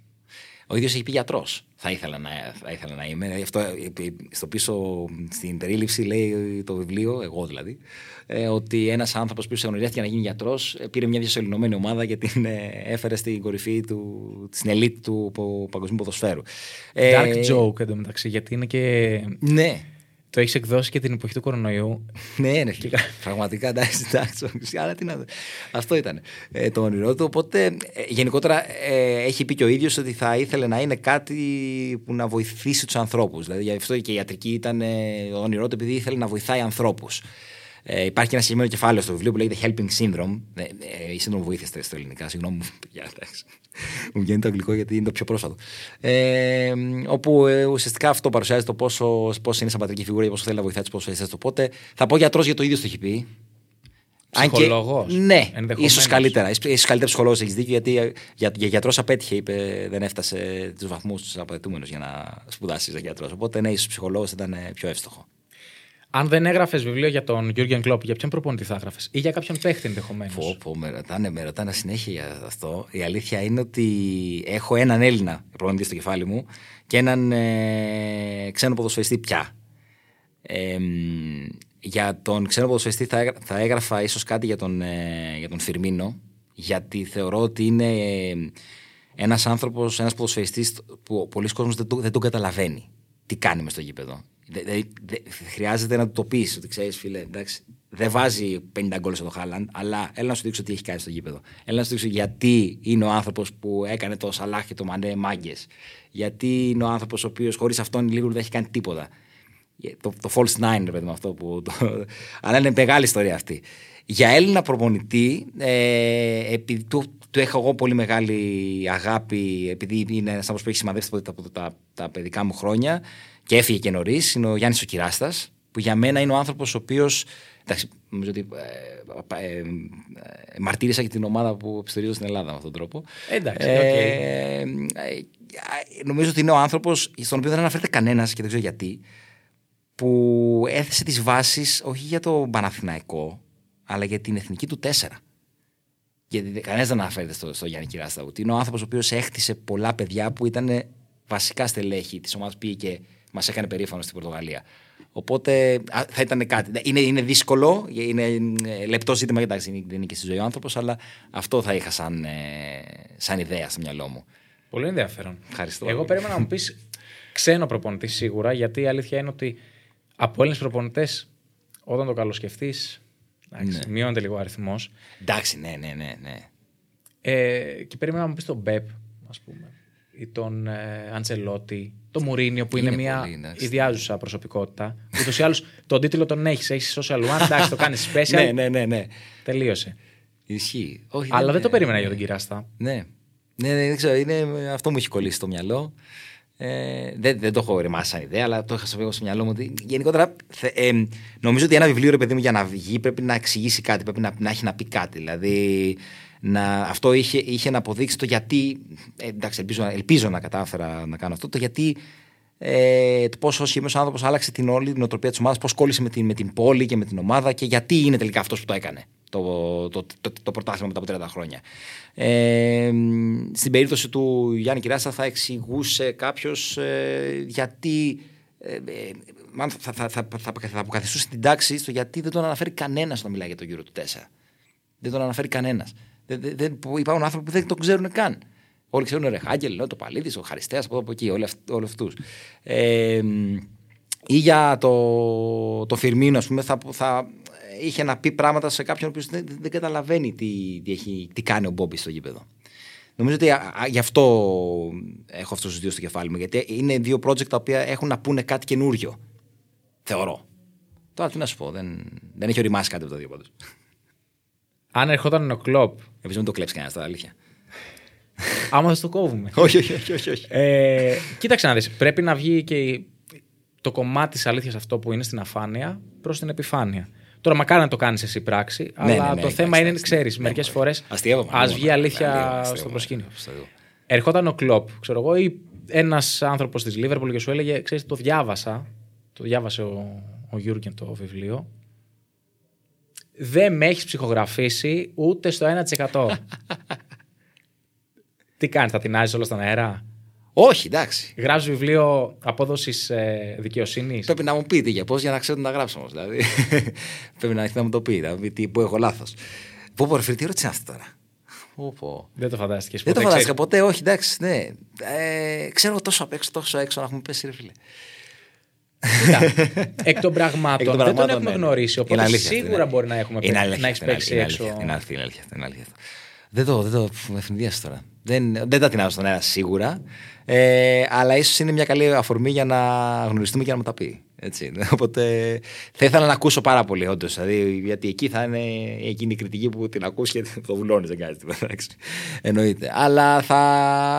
D: Ο ίδιος έχει πει γιατρός. Θα ήθελα να, θα ήθελα να είμαι. Αυτό, ε, ε, στο πίσω, στην περίληψη λέει το βιβλίο, εγώ δηλαδή, ε, ότι ένας άνθρωπος που ονειρεύτηκε να γίνει γιατρός πήρε μια διασωληνωμένη ομάδα και την ε, έφερε στην κορυφή του, στην ελίτ του πο- παγκοσμίου ποδοσφαίρου. Ε,
C: Dark joke εντωμεταξύ, γιατί είναι και.
D: Ναι,
C: Το έχεις εκδώσει και την εποχή του κορονοϊού.
D: ναι, ναι, φίλε. πραγματικά εντάξει, εντάξει, αλλά τι να Αυτό ήταν ε, το όνειρό του. Οπότε ε, γενικότερα ε, έχει πει και ο ίδιος ότι θα ήθελε να είναι κάτι που να βοηθήσει τους ανθρώπους. Δηλαδή γι' αυτό και η ιατρική ήταν ε, το όνειρό του, επειδή ήθελε να βοηθάει ανθρώπους. Ε, υπάρχει ένα συγκεκριμένο κεφάλαιο στο βιβλίο που λέγεται Helping Syndrome. Ε, ε, η σύνδρομο βοήθεια στα ελληνικά. Συγγνώμη μου, παιδιά, εντάξει. Μου βγαίνει το αγγλικό γιατί είναι το πιο πρόσφατο. Ε, όπου ε, ουσιαστικά αυτό παρουσιάζει το πόσο, πόσο είναι σαν πατρική φιγούρα και πόσο θέλει να βοηθάει τους ποδοσφαιριστές. Οπότε θα πω γιατρός για το ίδιος το έχει πει. Αν και-
C: Ψυχολόγος,
D: Ναι,
C: ενδεχομένως.
D: ίσως καλύτερα. ίσως καλύτερα ψυχολόγος έχεις δίκιο γιατί για, για, για γιατρός απέτυχε, είπε, δεν έφτασε τους βαθμούς τους απαιτούμενους για να σπουδάσεις για γιατρός. Οπότε ναι, ίσως ψυχολόγος ήταν ε, πιο εύστοχο.
C: Αν δεν έγραφες βιβλίο για τον Γιούργεν Κλοπ, για ποιον προπονητή θα έγραφες; Ή για κάποιον παίχτη ενδεχομένως;
D: Πω, πω, με ρωτάνε, με ρωτάνε συνέχεια για αυτό. Η αλήθεια είναι ότι έχω έναν Έλληνα προπονητή στο κεφάλι μου και έναν ε, ξένο ποδοσφαιριστή πια. Ε, μ, για τον ξένο ποδοσφαιριστή θα, έγρα- θα έγραφα ίσως κάτι για τον, ε, για τον Φιρμίνο γιατί θεωρώ ότι είναι ε, ένας άνθρωπος, ένας ποδοσφαιριστής που πολλοί κόσμος δεν, το, δεν τον καταλαβαίνει τι κάνει μες στο γήπεδο. Δε- δε- δε- χρειάζεται να του το πεις ότι ξέρεις φίλε εντάξει δεν βάζει 50 γκολ στο Χάλαντ αλλά έλα να σου δείξω τι έχει κάνει στο γήπεδο. Έλα να σου δείξω γιατί είναι ο άνθρωπος που έκανε το Σαλάχ και το Μανέ μάγκες. Γιατί είναι ο άνθρωπος ο οποίος χωρίς αυτόν η Liverpool δεν έχει κάνει τίποτα. Το, το false nine, ρε παιδί μου, αυτό που. Το, αλλά είναι μεγάλη ιστορία αυτή. Για Έλληνα προπονητή, ε, επειδή του, του έχω εγώ πολύ μεγάλη αγάπη, επειδή είναι ένας άνθρωπος που έχει σημαδέψει τα, τα, τα, τα παιδικά μου χρόνια και έφυγε και νωρίς, είναι ο Γιάννης ο Κυράστας, που για μένα είναι ο άνθρωπος ο οποίος. Εντάξει, νομίζω ότι ε, ε, ε, μαρτύρησα και την ομάδα που υποστηρίζω στην Ελλάδα με αυτόν τον τρόπο.
C: Εντάξει,
D: Ε,
C: οκ.
D: ε, νομίζω ότι είναι ο άνθρωπος στον οποίο δεν αναφέρεται κανένας και δεν ξέρω γιατί που έθεσε τις βάσεις όχι για το Παναθηναϊκό αλλά για την εθνική του τέσσερα. Γιατί κανένας δεν αναφέρεται στο, στο Γιάννη Κυράστα ότι είναι ο άνθρωπος ο οποίος έχτισε πολλά παιδιά που ήταν βασικά στελέχη της ομάδας που πήγε και μας έκανε περήφανο στην Πορτογαλία. Οπότε α, θα ήταν κάτι. Είναι, είναι δύσκολο, είναι ε, λεπτό ζήτημα, εντάξει, δεν είναι και στη ζωή ο άνθρωπος, αλλά αυτό θα είχα σαν, ε, σαν ιδέα στο μυαλό μου.
C: Πολύ ενδιαφέρον.
D: Ευχαριστώ.
C: Εγώ περίμενα να μου πεις ξένο προπονητή σίγουρα, γιατί η αλήθεια είναι ότι από Έλληνες προπονητές, όταν το καλοσκεφτείς,
D: Ναι.
C: μειώνεται λίγο ο αριθμός.
D: Εντάξει, ναι, ναι, ναι. ναι.
C: Ε, και περίμενα να μου πεις τον Μπεπ, ας πούμε. Ή τον ε, Αντσελότη, τον Μουρίνιο που είναι,
D: Είναι
C: μια
D: πολύ, εντάξει.
C: ιδιάζουσα προσωπικότητα. Ούτως ή άλλως τον τίτλο τον έχεις. Έχεις social one, εντάξει, το κάνεις special.
D: ναι, ναι, ναι, ναι.
C: Τελείωσε.
D: Ισχύει. Όχι,
C: Αλλά δεν
D: είναι-
C: το περίμενα για τον Κυράστα.
D: Ναι. Ναι, ναι, δεν ξέρω, είναι, αυτό μου έχει κολλήσει στο μυαλό. Ε, δεν, δεν το έχω ρημάσει σαν ιδέα, αλλά το είχα στο στο μυαλό μου. Ότι γενικότερα, θε, ε, νομίζω ότι ένα βιβλίο, ρε παιδί μου, για να βγει πρέπει να εξηγήσει κάτι, πρέπει να, να έχει να πει κάτι. Δηλαδή, να, αυτό είχε, είχε να αποδείξει το γιατί. Ε, εντάξει, ελπίζω, ελπίζω να κατάφερα να κάνω αυτό. Το γιατί ε, το πόσο ο συγκεκριμένο άνθρωπος άλλαξε την όλη την οτροπία της ομάδας, πώς κόλλησε με την, με την πόλη και με την ομάδα και γιατί είναι τελικά αυτός που το έκανε το, το, το, το, πρωτάθλημα μετά από 30 χρόνια. Ε, στην περίπτωση του Γιάννη Κυράστα θα εξηγούσε κάποιος γιατί. Ε, ε, μάλλον θα, θα, θα, θα, θα αποκαθιστούσε την τάξη στο γιατί δεν τον αναφέρει κανένας όταν μιλάει για τον γύρο του 4. Δεν τον αναφέρει κανένας. Δεν, δεν, δεν, υπάρχουν άνθρωποι που δεν τον ξέρουν καν. Όλοι ξέρουν ρε Χάγκελ, το Παλίδης, ο Χαριστέας από εδώ από εκεί, όλοι, αυτ, όλοι αυτούς. Ε, ή για το, το Φιρμίνο, ας πούμε, θα, θα είχε να πει πράγματα σε κάποιον που δεν, δεν καταλαβαίνει τι, τι, έχει, τι κάνει ο Μπόμπι στο γήπεδο. Νομίζω ότι α, α, γι' αυτό έχω αυτούς τους δύο στο κεφάλι μου. Γιατί είναι δύο project τα οποία έχουν να πούνε κάτι καινούριο. Θεωρώ. Τώρα τι να σου πω, δεν, δεν έχει οριμάσει κάτι από τα δύο πάντως.
C: Αν ερχόταν ο κλοπ.
D: Επίσης μην το κλέψει κανένας, τα αλήθεια.
C: Άμα θα το κόβουμε.
D: όχι, όχι, όχι. όχι, όχι.
C: Ε, κοίταξε να δεις, πρέπει να βγει και η- το κομμάτι της αλήθειας αυτό που είναι στην αφάνεια προς την επιφάνεια. Τώρα, μακάρι να το κάνεις εσύ πράξη, αλλά
D: ναι, ναι,
C: το
D: εντάξει,
C: θέμα είναι,
D: εντάξει,
C: ξέρεις,
D: ναι,
C: μερικές
D: ναι,
C: φορές
D: αστείευομαι,
C: ας
D: ναι,
C: βγει
D: ναι,
C: αλήθεια
D: ναι, αστείευομαι,
C: στο προσκήνιο.
D: αστείευομαι.
C: Ερχόταν ο Κλοπ, ξέρω εγώ, ή ένας άνθρωπος της Λίβερπουλ και σου έλεγε, ξέρεις, το διάβασα, το διάβασε ο, ο Γιούργεν το βιβλίο, δεν με έχεις ψυχογραφήσει ούτε στο 1%. Τι κάνεις, θα την όλα στον αέρα;
D: Όχι, εντάξει.
C: Γράφει βιβλίο απόδοσης ε, δικαιοσύνης;
D: Πρέπει να μου πείτε για πώς για να ξέρω τι να γράψω όμως. Δηλαδή, πρέπει να, να μου το πει, να πει τι, που έχω λάθος. Πω, πω, ρε φίλε, τι ερώτηση είναι αυτή τώρα; Πω, πω.
C: Δεν το φαντάστηκες.
D: Δεν το φαντάστηκα ποτέ, όχι, εντάξει, ναι. Ε, ξέρω τόσο απ' έξω, τόσο έξω να έχουμε πέσει, ρε φίλε.
C: Εκ των πραγμάτων
D: Εκ των
C: δεν τον
D: πραγμάτων,
C: έχουμε
D: ναι, ναι.
C: γνωρίσει.
D: Είναι
C: Οπότε
D: αλήθεια αυτή,
C: σίγουρα
D: ναι.
C: μπορεί να, έχουμε
D: Είναι
C: παί-
D: αλήθεια
C: να
D: αυτή,
C: έχει παίξει
D: είναι
C: έξω.
D: αλήθεια, Είναι αλήθεια, είναι αλήθεια. Είναι αλήθεια. Δεν το, δεν το με ευνηδίασε τώρα. Δεν, δεν τα τεινάζω στον αέρα σίγουρα. Ε, αλλά ίσως είναι μια καλή αφορμή για να γνωριστούμε και να μου τα πει. Έτσι. Οπότε θα ήθελα να ακούσω πάρα πολύ, όντως. Δηλαδή, γιατί εκεί θα είναι εκείνη η κριτική που την ακούς και το βουλώνεις, δεν κάνεις τίποτα. εντάξει. Εννοείται. Αλλά θα,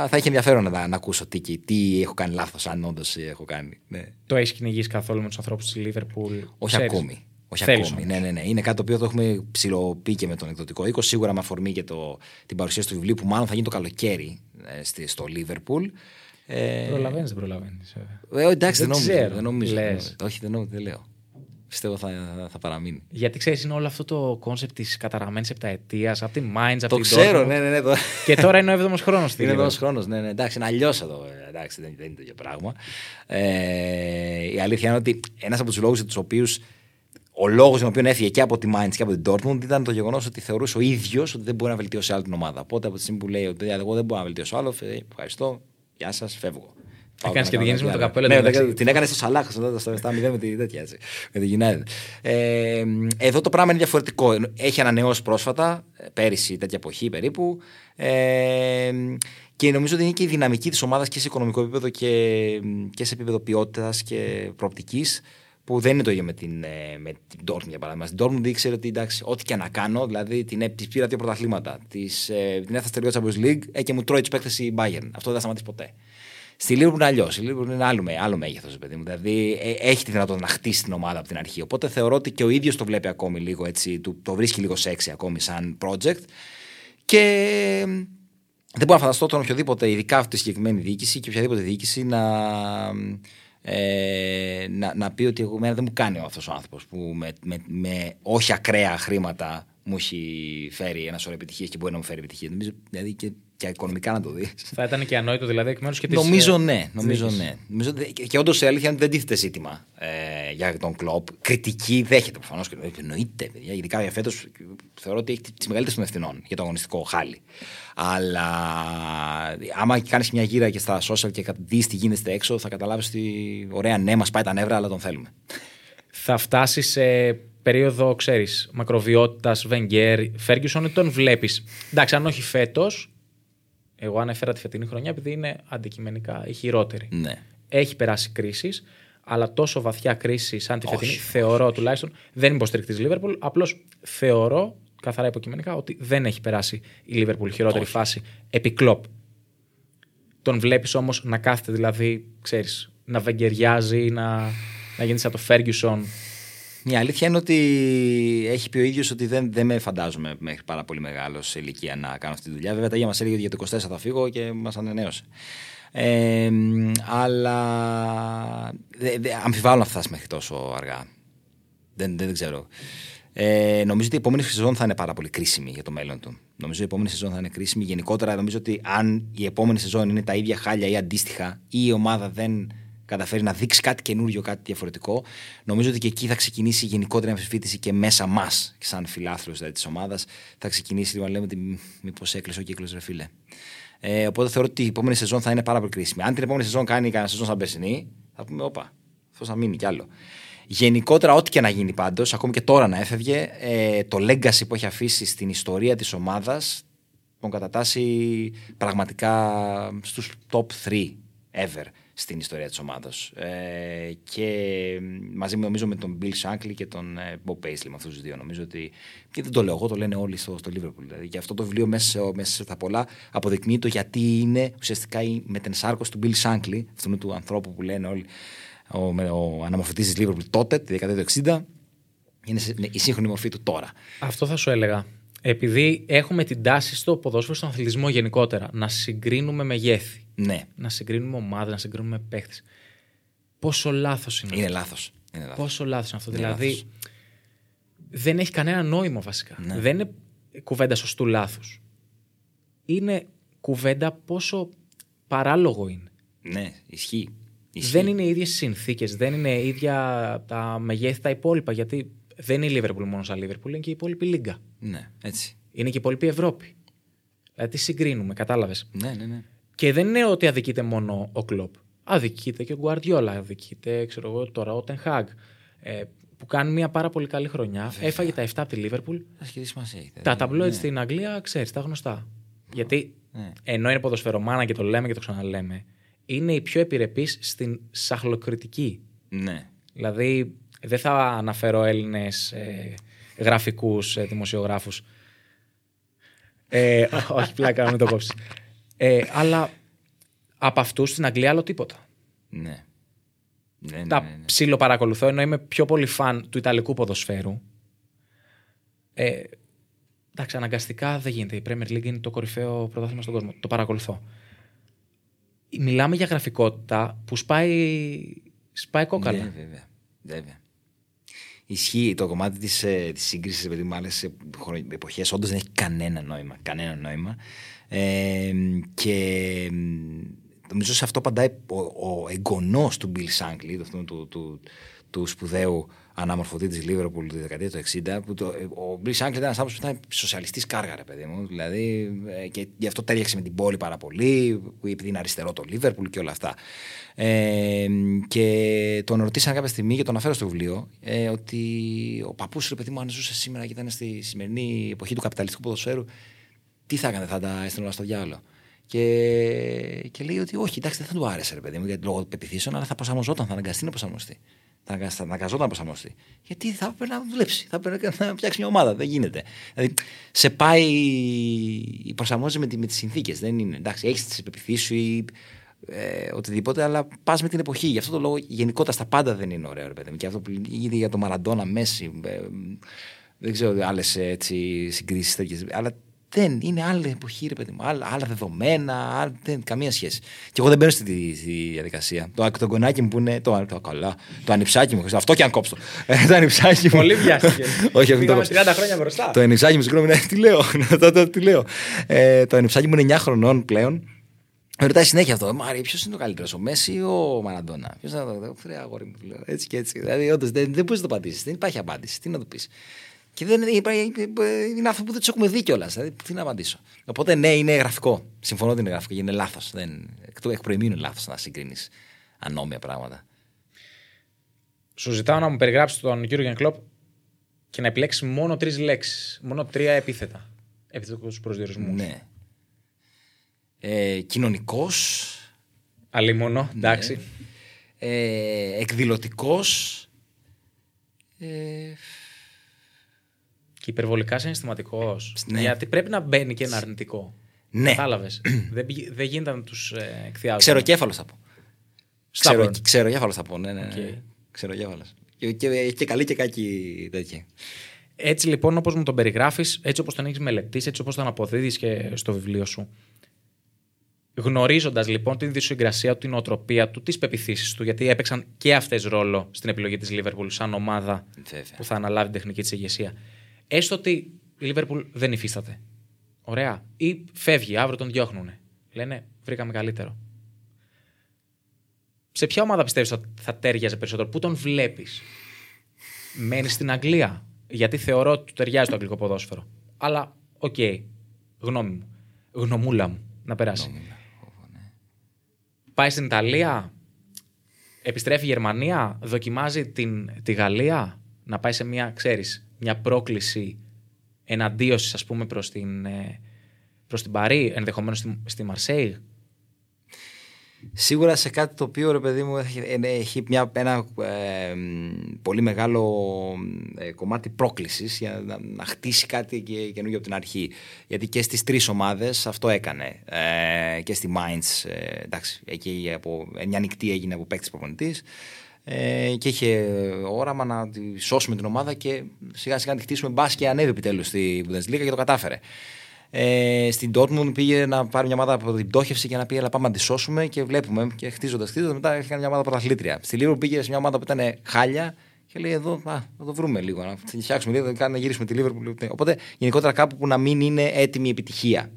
D: θα έχει ενδιαφέρον να, να ακούσω τι, τι έχω κάνει λάθος, αν όντως έχω κάνει. Ναι.
C: Το έχεις κυνηγήσει καθόλου με τους ανθρώπους της Λίβερπουλ.
D: Όχι ακόμη. Όχι
C: Θέλεις
D: ακόμη.
C: όμως.
D: Ναι, ναι, ναι. Είναι κάτι το οποίο το έχουμε ψηλοποιεί και με τον εκδοτικό οίκο. Σίγουρα με αφορμή και το, την παρουσίαση του βιβλίου που μάλλον θα γίνει το καλοκαίρι ε, στη, στο Λίβερπουλ. Ε,
C: Προλαβαίνεις, δεν προλαβαίνεις.
D: ε, εντάξει, δεν,
C: Δεν
D: νομίζω.
C: ξέρω.
D: Δεν νομίζω,
C: Λες.
D: δεν νομίζω. Όχι, δεν, νομίζω, δεν λέω. Πιστεύω θα, θα, θα παραμείνει.
C: Γιατί ξέρεις, είναι όλο αυτό το concept της καταραμένης επταετίας από τη Mainz, από
D: Το
C: την
D: ξέρω,
C: Dortmund.
D: ναι, ναι, ναι. Το...
C: Και τώρα είναι ο 7ος χρόνος στη
D: Είναι
C: Liverpool.
D: ένα χρόνος. Ναι, ναι, εντάξει, είναι αλλιώς εδώ. ε, Εντάξει, δεν, δεν είναι το ίδιο πράγμα. Ε, η αλήθεια είναι ότι ένας από τους λόγους για τους οποίους ο λόγος για τον οποίο έφυγε και από τη Mainz και από την Dortmund ήταν το γεγονός ότι θεωρούσε ο ίδιος ότι δεν μπορεί να βελτιώσει άλλο την ομάδα. Οπότε από τη στιγμή που λέει ότι εγώ δεν μπορώ να βελτιώσω άλλο, ε, ευχαριστώ, γεια σας, φεύγω. Πάω
C: Έκανες
D: να
C: και τη
D: κάνω
C: γέννηση με
D: κάτι
C: το
D: άλλο.
C: καπέλο,
D: Ναι,
C: εν τω μεταξύ.
D: την έκανε στο Σαλάχ, στο στο 7-0 με τη τέτοια έτσι. Με τη United. Ε, εδώ το πράγμα είναι διαφορετικό. Έχει ανανεώσει πρόσφατα, ε, πέρυσι τέτοια εποχή περίπου. Ε, και νομίζω ότι είναι και η δυναμική της ομάδας και σε οικονομικό επίπεδο και, και σε επίπεδο ποιότητας και προοπτικής που δεν είναι το ίδιο με την, ε, με την Dortmund για παράδειγμα. Στην Dortmund ήξερε ότι εντάξει, ό,τι και να κάνω, δηλαδή την, έ- της πήρα δύο πρωταθλήματα, της, ε, την έφτασε τελείω Champions League ε, και μου τρώει τους παίκτες η Bayern. Αυτό δεν θα σταματήσει ποτέ. Στη Liverpool είναι αλλιώς. Η Liverpool είναι άλλο, με- άλλο μέγεθος, παιδί μου. Δηλαδή ε, έχει τη δυνατότητα να χτίσει την ομάδα από την αρχή. Οπότε θεωρώ ότι και ο ίδιος το βλέπει ακόμη λίγο έτσι, του, το βρίσκει λίγο σεξι ακόμη σαν project. Και ε, δεν μπορώ να φανταστώ τον οποιοδήποτε, ειδικά αυτή τη συγκεκριμένη διοίκηση και οποιαδήποτε διοίκηση να, ε, να, να πει ότι εγώ, εμένα δεν μου κάνει αυτό ο άνθρωπος που με, με, με όχι ακραία χρήματα μου έχει φέρει ένα σωρό επιτυχίες και μπορεί να μου φέρει επιτυχίες. Νομίζω δηλαδή και, και οικονομικά να το δεις.
C: Θα ήταν και ανόητο δηλαδή εκ μέρους και της.
D: Νομίζω ναι. Νομίζω ναι. Νομίζω, δε- και, και όντως η αλήθεια είναι ότι δεν τίθεται ζήτημα ε, για τον κλοπ. Κριτική δέχεται προφανώς και εννοείται, παιδιά. Ειδικά για φέτος θεωρώ ότι έχει τις μεγαλύτερες των ευθυνών για το αγωνιστικό χάλι. Αλλά άμα κάνεις μια γύρα και στα social και δεις τι γίνεται έξω, θα καταλάβεις ότι ωραία, ναι, μας πάει τα νεύρα, αλλά τον θέλουμε.
C: Θα φτάσεις σε περίοδο, ξέρεις, μακροβιότητας, Βενγκέρ, Φέργκισον ή τον βλέπεις. Εντάξει, αν όχι φέτος, Εγώ ανέφερα τη φετινή χρονιά επειδή είναι αντικειμενικά η χειρότερη.
D: Ναι.
C: Έχει περάσει κρίσεις, αλλά τόσο βαθιά κρίση σαν τη
D: Όχι,
C: φετινή,
D: όχι.
C: θεωρώ τουλάχιστον. Δεν είμαι υποστηρικτή Λίβερπουλ. Απλώς θεωρώ, καθαρά υποκειμενικά, ότι δεν έχει περάσει η Λίβερπουλ χειρότερη
D: Όχι.
C: φάση επί κλοπ. Τον βλέπεις όμως να κάθεται, δηλαδή, ξέρεις, να βεγγεριάζει, να, να γίνει σαν το Ferguson.
D: Η αλήθεια είναι ότι έχει πει ο ίδιος ότι δεν, δεν με φαντάζομαι μέχρι πάρα πολύ μεγάλος σε ηλικία να κάνω αυτή τη δουλειά. Βέβαια, τα ίδια μας έλεγε ότι για το 24 θα φύγω και μας ανανέωσε. Ε, αλλά δε, δε, αμφιβάλλω να φτάσει μέχρι τόσο αργά. Δεν, δεν, δεν ξέρω. Ε, νομίζω ότι η επόμενη σεζόν θα είναι πάρα πολύ κρίσιμη για το μέλλον του. Νομίζω ότι η επόμενη σεζόν θα είναι κρίσιμη. Γενικότερα, νομίζω ότι αν η επόμενη σεζόν είναι τα ίδια χάλια ή αντίστοιχα, ή η ομάδα δεν καταφέρει να δείξει κάτι καινούριο, κάτι διαφορετικό, νομίζω ότι και εκεί θα ξεκινήσει η γενικότερη αμφισβήτηση και μέσα μας, σαν φιλάθλου δηλαδή, της ομάδας, θα ξεκινήσει λίγο να λέμε ότι μήπως έκλεισε ο κύκλος, ρε φίλε. Ε, οπότε θεωρώ ότι η επόμενη σεζόν θα είναι πάρα πολύ κρίσιμη. Αν την επόμενη σεζόν κάνει κανένα σεζόν σαν περσινή, θα πούμε, όπα, αυτό θα μείνει κι άλλο. Γενικότερα, ό,τι και να γίνει πάντως, ακόμη και τώρα να έφευγε, ε, το legacy που έχει αφήσει στην ιστορία της ομάδας τον κατατάσσει πραγματικά στους top 3 ever στην ιστορία της ομάδας. Ε, και μαζί με, νομίζω με τον Bill Shankly και τον ε, Bob Paisley, με αυτούς τους δύο. Νομίζω ότι, και δεν το λέω εγώ, το λένε όλοι στο, στο Liverpool. Δηλαδή. Και αυτό το βιβλίο μέσα σε, μέσα σε τα πολλά αποδεικνύει το γιατί είναι ουσιαστικά η μετενσάρκωση του Bill Shankly, αυτού του ανθρώπου που λένε όλοι, ο, με- ο αναμορφωτής της Liverpool τότε, τη δεκαετία του 60, είναι σε- η σύγχρονη μορφή του τώρα.
C: Αυτό θα σου έλεγα. Επειδή έχουμε την τάση στο ποδόσφαιρο, στον αθλητισμό γενικότερα, να συγκρίνουμε μεγέθη.
D: Ναι,
C: Να συγκρίνουμε ομάδες, να συγκρίνουμε παίχτες. Πόσο λάθος είναι.
D: είναι
C: αυτό.
D: λάθος. Είναι λάθος.
C: Πόσο λάθος είναι αυτό.
D: Είναι
C: δηλαδή,
D: λάθος.
C: δεν έχει κανένα νόημα βασικά.
D: Ναι.
C: Δεν είναι κουβέντα σωστού λάθους. Είναι κουβέντα πόσο παράλογο είναι.
D: Ναι, ισχύει. ισχύει.
C: Δεν είναι οι ίδιες συνθήκες, δεν είναι ίδια τα μεγέθη τα υπόλοιπα. Γιατί δεν είναι η Liverpool μόνο σαν Liverpool, είναι και η υπόλοιπη Λίγκα.
D: Ναι, έτσι.
C: Είναι και η υπόλοιπη Ευρώπη. Δηλαδή, τι συγκρίνουμε, κατάλαβες;
D: Ναι, ναι, ναι.
C: Και δεν είναι ότι αδικείται μόνο ο Κλοπ. Αδικείται και ο Γκουαρδιόλα, αδικείται, ξέρω εγώ, τώρα ο Τενχάγ. Ε, που κάνει μια πάρα πολύ καλή χρονιά. Έφαγε τα 7 από τη Λίβερπουλ.
D: Άσχετη σημασία έχει.
C: Τα ταμπλόιτ
D: ναι.
C: στην Αγγλία, ξέρεις, τα γνωστά. Γιατί
D: Ναι.
C: ενώ είναι ποδοσφαιρομάνα και το λέμε και το ξαναλέμε, είναι η πιο επιρρεπής στην σαχλοκριτική.
D: Ναι.
C: Δηλαδή, δεν θα αναφέρω Έλληνες ε, γραφικούς ε, δημοσιογράφους. Ε, όχι, πλάκα, μην το κόψεις. Ε, αλλά από αυτού στην Αγγλία άλλο τίποτα.
D: Ναι. Ναι, ναι,
C: Τα
D: ναι, ναι.
C: ψήλο παρακολουθώ, ενώ είμαι πιο πολύ φαν του Ιταλικού ποδοσφαίρου. Ε, εντάξει, αναγκαστικά δεν γίνεται. Η Premier League είναι το κορυφαίο πρωτάθλημα στον κόσμο. Το παρακολουθώ. Μιλάμε για γραφικότητα που σπάει, σπάει κόκαλα.
D: Ναι, βέβαια. βέβαια. Ισχύει το κομμάτι της ε, της σύγκρισης με άλλες εποχές. Όντως δεν έχει κανένα νόημα. Κανένα νόημα. Ε, και μ, νομίζω σε αυτό απαντάει ο, ο εγγονός του Bill Shankly, του, αυτού του, του, του σπουδαίου αναμορφωτή της Liverpool τη δεκαετία του 60. Που το, ε, ο Bill Shankly ήταν ένας άνθρωπος που ήταν σοσιαλιστής κάργα, ρε παιδί μου. Δηλαδή, ε, και γι' αυτό τέριαξε με την πόλη πάρα πολύ, που επειδή είναι αριστερό το Liverpool και όλα αυτά. Ε, και τον ρωτήσαν κάποια στιγμή και τον αναφέρω στο βιβλίο ε, ότι ο παππούς ρε παιδί μου, αν ζούσε σήμερα και ήταν στη σημερινή εποχή του καπιταλιστικού ποδοσφαίρου, τι θα έκανε, θα τα έστειλε όλα στο διάλογο. Και, και λέει ότι όχι, εντάξει, δεν θα του άρεσε, ρε παιδί μου, γιατί λόγω πεπιθήσεων, αλλά θα προσαρμοζόταν, θα αναγκαστεί να προσαρμοστεί. Θα αναγκασ- θα αναγκαζόταν να προσαρμοστεί. Γιατί θα έπρεπε να δουλέψει, θα έπρεπε να φτιάξει μια ομάδα. Δεν γίνεται. Δηλαδή, σε πάει, προσαρμόζει με, τη- με τις συνθήκες. Δεν είναι. Εντάξει, έχεις τις πεπιθήσεις σου ή ε, οτιδήποτε, αλλά πας με την εποχή. Γι' αυτό το λόγο γενικότερα στα πάντα δεν είναι ωραίο, ρε παιδί μου. Και αυτό που γίνεται για το Μαραντόνα, Μέση, ε, δεν ξέρω άλλες συγκρίσεις τέτοιες. Αλλά δεν είναι άλλη εποχή, ρε παιδί μου. Άλλα, άλλα δεδομένα, άλλα, δεν, καμία σχέση. Και εγώ δεν μπαίνω στη, στη, στη διαδικασία. Το, το γονάκι μου που είναι. Το, το, καλά, το ανιψάκι μου. Αυτό και αν κόψω. Ε, το ανιψάκι μου.
C: Πολύ βιάστηκε.
D: όχι, όχι, μην το
C: Πήγαμε
D: κόψω.
C: 30 χρόνια μπροστά.
D: Το ανιψάκι μου, συγγνώμη, ναι, τι λέω. το, το, τι λέω. Ε, το ανιψάκι μου είναι 9 χρονών πλέον. Με ρωτάει συνέχεια αυτό. Μάρι, ποιος είναι ο καλύτερος, ο Μέση ή ο Μαραντόνα; Ποιος είναι το Φρέα, αγόρι μου, του λέω. Έτσι και έτσι. Δηλαδή, όντως δεν, δεν μπορείς να το απαντήσεις. Δεν υπάρχει απάντηση. Τι να το πεις. Και δεν υπάρχει- είναι αυτό που δεν τους έχουμε δει κιόλας. Δηλαδή, τι να απαντήσω. Οπότε, ναι, είναι γραφικό. Συμφωνώ ότι είναι γραφικό και είναι λάθος. Εκ, του- εκ προημίου είναι λάθος να συγκρίνεις ανώμια πράγματα.
C: Σου ζητάω να μου περιγράψεις τον Jurgen Klopp και να επιλέξεις μόνο τρεις λέξεις. Μόνο τρία επίθετα. Επιθετικού προσδιορισμούς.
D: Ναι. Ε, Κοινωνικός.
C: Αλίμονο, εντάξει.
D: Ε, Εκδηλωτικός. Ε,
C: Και υπερβολικά συναισθηματικός.
D: Ναι.
C: Γιατί πρέπει να μπαίνει και ένα αρνητικό.
D: Ναι.
C: Κατάλαβες. δεν, πηγ- δεν γίνεται να τους ε, εκθιάζουμε.
D: Ξεροκέφαλο θα πω. Ξερο,
C: Σταύρον.
D: ξεροκέφαλο θα πω. Ναι, ναι.
C: Οκ.
D: ναι. Ξεροκέφαλο. Και, και, και καλή και κακή τέτοια.
C: Έτσι λοιπόν, όπως μου τον περιγράφεις, έτσι όπως τον έχεις μελετήσει, έτσι όπως τον αποδίδεις και στο βιβλίο σου. Γνωρίζοντας λοιπόν την ιδιοσυγκρασία του, την οτροπία του, τις πεπιθήσεις του, γιατί έπαιξαν και αυτές ρόλο στην επιλογή της Λίβερπουλ σαν ομάδα
D: Βέβαια.
C: που θα αναλάβει την τεχνική της ηγεσία. Έστω ότι η Λίβερπουλ δεν υφίσταται. Ωραία. Ή φεύγει, αύριο τον διώχνουν. Λένε, βρήκαμε καλύτερο. Σε ποια ομάδα πιστεύεις θα, θα τέριαζε περισσότερο, Πού τον βλέπεις, Μένεις στην Αγγλία; Γιατί θεωρώ ότι του ταιριάζει το αγγλικό ποδόσφαιρο. Αλλά, οκ. γνώμη μου. Γνωμούλα μου. Να περάσει. Πάει στην Ιταλία. Επιστρέφει η Γερμανία. Δοκιμάζει την, τη Γαλλία. Να πάει σε μια, ξέρεις, μια πρόκληση εναντίωσης, ας πούμε, προς την, ε, προς την Παρί, ενδεχομένως στη, στη Μαρσέη;
D: Σίγουρα σε κάτι το οποίο ρε παιδί μου έχει, ε, έχει μια, ένα ε, μ, πολύ μεγάλο ε, κομμάτι πρόκλησης για να, να χτίσει κάτι και, καινούργιο από την αρχή. Γιατί και στις τρεις ομάδες αυτό έκανε. Ε, και στη Mainz, ε, εντάξει, εκεί από, μια νυχτή έγινε από παίκτης προπονητής ε, και είχε όραμα να τη σώσουμε την ομάδα και σιγά σιγά να τη χτίσουμε μπας και ανέβει επιτέλους στη Bundesliga και το κατάφερε. Ε, στην Dortmund πήγε να πάρει μια ομάδα από την πτώχευση και να πει: Ελά, πάμε να τη σώσουμε και βλέπουμε. Και χτίζοντας, χτίζοντας, μετά έκανε μια ομάδα πρωταθλήτρια. Στη Liverpool πήγε σε μια ομάδα που ήταν χάλια και λέει: Εδώ, α, θα το βρούμε λίγο. Να τη φτιάξουμε λίγο, να γυρίσουμε τη Liverpool. Οπότε γενικότερα κάπου που να μην είναι έτοιμη η επιτυχία.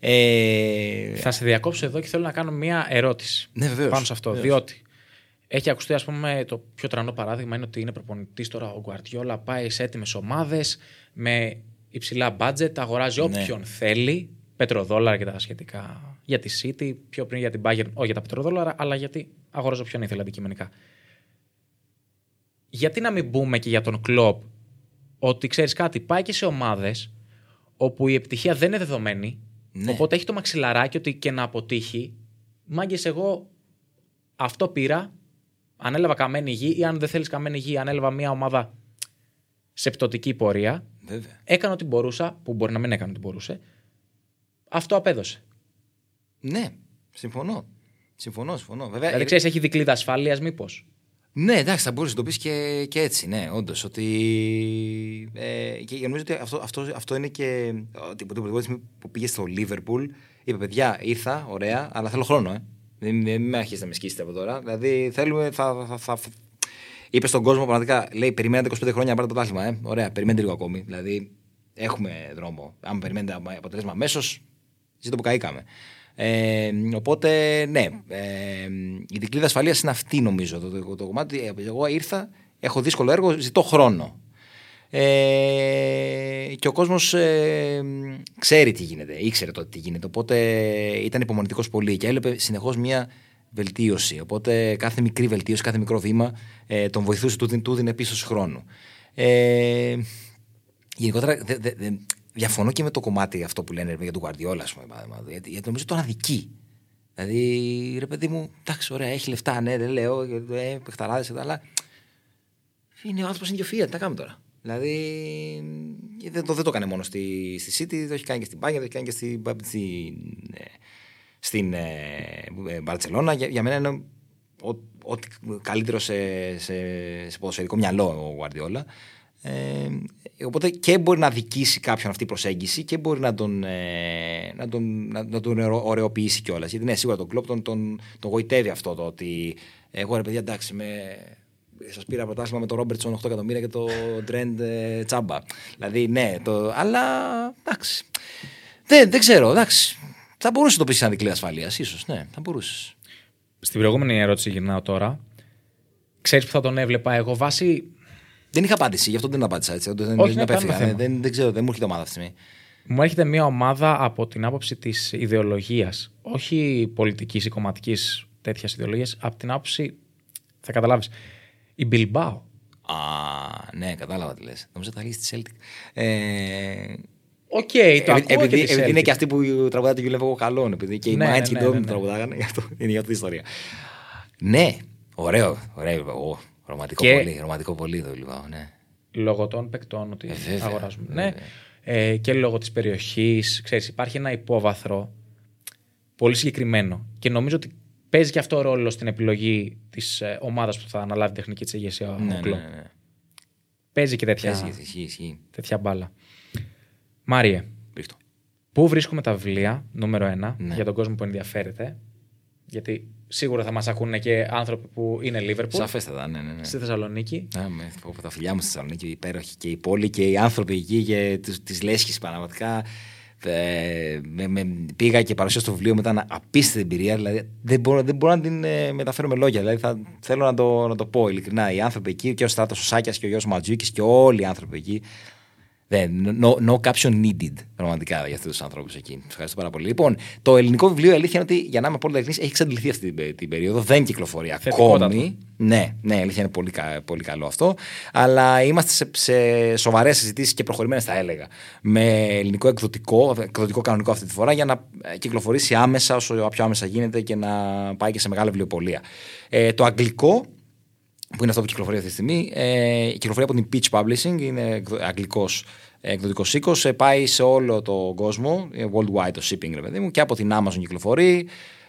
D: Ε,
C: Θα σε διακόψω εδώ και θέλω να κάνω μια ερώτηση.
D: Ναι, βεβαίως.
C: Πάνω σε αυτό.
D: Βεβαίως.
C: Διότι έχει ακουστεί, ας πούμε, το πιο τρανό παράδειγμα είναι ότι είναι προπονητής τώρα ο Γκουαρτιόλα, πάει σε έτοιμες ομάδες με υψηλά budget, αγοράζει
D: Ναι.
C: όποιον θέλει, πετροδόλαρα και τα σχετικά για τη City, πιο πριν για την Bayern, όχι για τα πετροδόλαρα, αλλά γιατί αγοράζει όποιον ήθελε αντικειμενικά. Γιατί να μην μπούμε και για τον Κλοπ ότι ξέρεις κάτι, πάει και σε ομάδες όπου η επιτυχία δεν είναι δεδομένη.
D: Ναι.
C: Οπότε έχει το μαξιλαράκι ότι και να αποτύχει. Μάγκες, εγώ αυτό πήρα. Ανέλαβα καμένη γη ή αν δεν θέλεις καμένη γη, ανέλαβα μια ομάδα σε πτωτική πορεία.
D: βέβαια.
C: Έκανα ό,τι μπορούσα, που μπορεί να μην έκανε ό,τι μπορούσε. Αυτό απέδωσε.
D: Ναι, συμφωνώ. Συμφωνώ, συμφωνώ. Βέβαια,
C: Δηλαδή,
D: ε,
C: ξέρεις, έχει δικλίδα ασφάλειας, μήπως;
D: Ναι, εντάξει, θα μπορούσε να το πεις και, και έτσι, ναι, όντως. Ότι. Ε, και νομίζω ότι αυτό, αυτό, αυτό είναι και. Ότι την πρώτη στιγμή που πήγε στο Λίβερπουλ, είπε: Παιδιά, ήρθα, ωραία, αλλά θέλω χρόνο, ε. Δεν, δεν με αρχίσει να με σκίσετε από τώρα. Δηλαδή, θέλουμε. Θα, θα, θα, θα- Είπε στον κόσμο πραγματικά, λέει: Περιμένετε 25 χρόνια να πάρετε το πρωτάθλημα, ε. Ωραία, περιμένετε λίγο ακόμη. Δηλαδή, έχουμε δρόμο. Αν περιμένετε αποτέλεσμα αμέσως, ζήτω που καήκαμε. Ε, οπότε, ναι, ε, η δικλίδα ασφαλείας είναι αυτή νομίζω το, το, το κομμάτι. Ε, Εγώ ήρθα, έχω δύσκολο έργο, ζητώ χρόνο. Ε, και ο κόσμος ε, ξέρει τι γίνεται, ήξερε τότε τι γίνεται. Οπότε ήταν υπομονητικό πολύ και έβλεπε συνεχώς μια βελτίωση. Οπότε κάθε μικρή βελτίωση, κάθε μικρό βήμα ε, τον βοηθούσε, του, δίνει- του δίνει πίσω χρόνο. Ε, γενικότερα δε, δε, δε, διαφωνώ και με το κομμάτι αυτό που λένε για τον Guardiola, ας πούμε, παράδειγμα, γιατί, γιατί νομίζω τον αδικεί. Δηλαδή, ρε παιδί μου, εντάξει, ωραία, έχει λεφτά, ναι, δεν λέω, ε, παιχταράδες, αλλά είναι ο άνθρωπος είναι και ο Fiat, τι να κάνουμε τώρα. Δηλαδή, ε, δεν το, δεν το έκανε μόνο στη, στη City, το έχει κάνει και στην Bayern, το έχει κάνει και στην, στην, ε, στην ε, ε, Μπαρτσελώνα. Για, για μένα είναι ό- ό,τι καλύτερο σε, σε, σε ποδοσφαιρικό μυαλό ο Γουαρδιόλα. Ε, οπότε και μπορεί να δικήσει κάποιον αυτή η προσέγγιση και μπορεί να τον, ε, να τον, να, να τον ωραιο- ωραιοποιήσει κιόλας. Γιατί ναι, σίγουρα τον κλοπ τον, τον, τον γοητεύει αυτό το ότι εγώ ρε παιδιά εντάξει, με, σας πήρα πρωτάθλημα με τον Ρόμπερτσον 8 εκατομμύρια και το Τρέντ ε, τσάμπα. Δηλαδή, ναι, το, αλλά εντάξει. Δεν, δεν ξέρω, εντάξει. Θα μπορούσε να το πεις σαν δικλή ασφαλείας, ίσως. Ναι, θα μπορούσες.
C: Στην προηγούμενη ερώτηση γυρνάω τώρα. Ξέρεις που θα τον έβλεπα εγώ βάσει.
D: Δεν είχα απάντηση, γι' αυτό δεν απάντησα έτσι. Δεν,
C: Όχι,
D: δεν,
C: ναι,
D: απέφυγα.
C: κανένα θέμα.
D: δεν, δεν ξέρω, δεν μου έρχεται ομάδα αυτή τη στιγμή.
C: Μου έρχεται μια ομάδα από την άποψη της ιδεολογίας. Όχι πολιτικής ή κομματικής τέτοιας ιδεολογίας. Από την άποψη. Θα καταλάβεις. Η Bilbao.
D: Α, ναι, κατάλαβα τι λες. Νομίζω ότι θα λύσει τη Celtic. Ε,
C: Οκ, το
D: Επει-
C: ακούω και
D: επειδή,
C: τη
D: επειδή είναι
C: Celtics.
D: και αυτοί που τραγουδάνε το You Love Καλόν, επειδή και οι
C: Ναι,
D: ναι,
C: ναι,
D: Minds και
C: ναι,
D: οι Dome
C: ναι, ναι.
D: τραγουδάγανε, γι' αυτό είναι για αυτή η ιστορία. Ναι, ωραίο, ωραίο. Ω, ρομαντικό
C: Και-
D: πολύ, ρομαντικό πολύ το Λιβάο, ναι.
C: Λόγω των παικτών ότι
D: Ε, βέβαια,
C: αγοράζουμε.
D: βέβαια.
C: Ναι. Ε, και λόγω της περιοχής. Ξέρεις, υπάρχει ένα υπόβαθρο πολύ συγκεκριμένο. Και νομίζω ότι παίζει και αυτό ρόλο στην επιλογή της ε, ομάδας που θα αναλάβει τεχνική της ηγεσία ο
D: Ναι, ναι,
C: Κλοπ.
D: ναι, ναι.
C: Παίζει και τέτοια,
D: Ισχύει, ισχύει, ισχύει.
C: τέτοια μπάλα. Μάριε,
D: Ρίχτω.
C: πού βρίσκουμε τα βιβλία, νούμερο ένα,
D: Ναι.
C: για τον κόσμο που ενδιαφέρεται; Γιατί σίγουρα θα μας ακούνε και άνθρωποι που είναι Λίβερπουλ.
D: Σαφέστατα, ναι, ναι. ναι.
C: Στη Θεσσαλονίκη.
D: Ναι, με, από τα φιλιά μου στη Θεσσαλονίκη, υπέροχη και η πόλη και οι άνθρωποι εκεί και τη λέσχη πραγματικά. Ε, με, με- πήγα και παρουσίασα το βιβλίο μετά ένα απίστευτη εμπειρία. Δηλαδή, δεν, μπορώ, δεν μπορώ να την ε, μεταφέρω με λόγια. Δηλαδή, θα, θέλω να το, να το πω ειλικρινά. Οι άνθρωποι εκεί, και ο Στράτος ο Σάκια και ο Γιώργος Ματζούκη και όλοι οι άνθρωποι εκεί. Δεν, no, no caption needed πραγματικά για αυτούς τους ανθρώπους εκεί. Του ευχαριστώ πάρα πολύ. Λοιπόν, το ελληνικό βιβλίο η αλήθεια είναι ότι για να είμαι απόλυτα ειλικρινής έχει εξαντληθεί αυτή την, πε- την περίοδο. Δεν κυκλοφορεί
C: Θετικότατο.
D: ακόμη. Ναι, ναι, η αλήθεια είναι πολύ, κα- πολύ καλό αυτό. Αλλά είμαστε σε, σε σοβαρές συζητήσεις και προχωρημένες, θα έλεγα. Με ελληνικό εκδοτικό, εκδοτικό κανονικό αυτή τη φορά, για να ε, κυκλοφορήσει άμεσα, όσο πιο άμεσα γίνεται και να πάει και σε μεγάλη βιβλιοπολία. Ε, το αγγλικό που είναι αυτό που κυκλοφορεί αυτή τη στιγμή, ε, κυκλοφορεί από την Pitch Publishing, είναι εκδο- αγγλικός εκδοτικός οίκος, ε, πάει σε όλο τον κόσμο, ε, worldwide το shipping, ρε παιδί μου, και από την Amazon κυκλοφορεί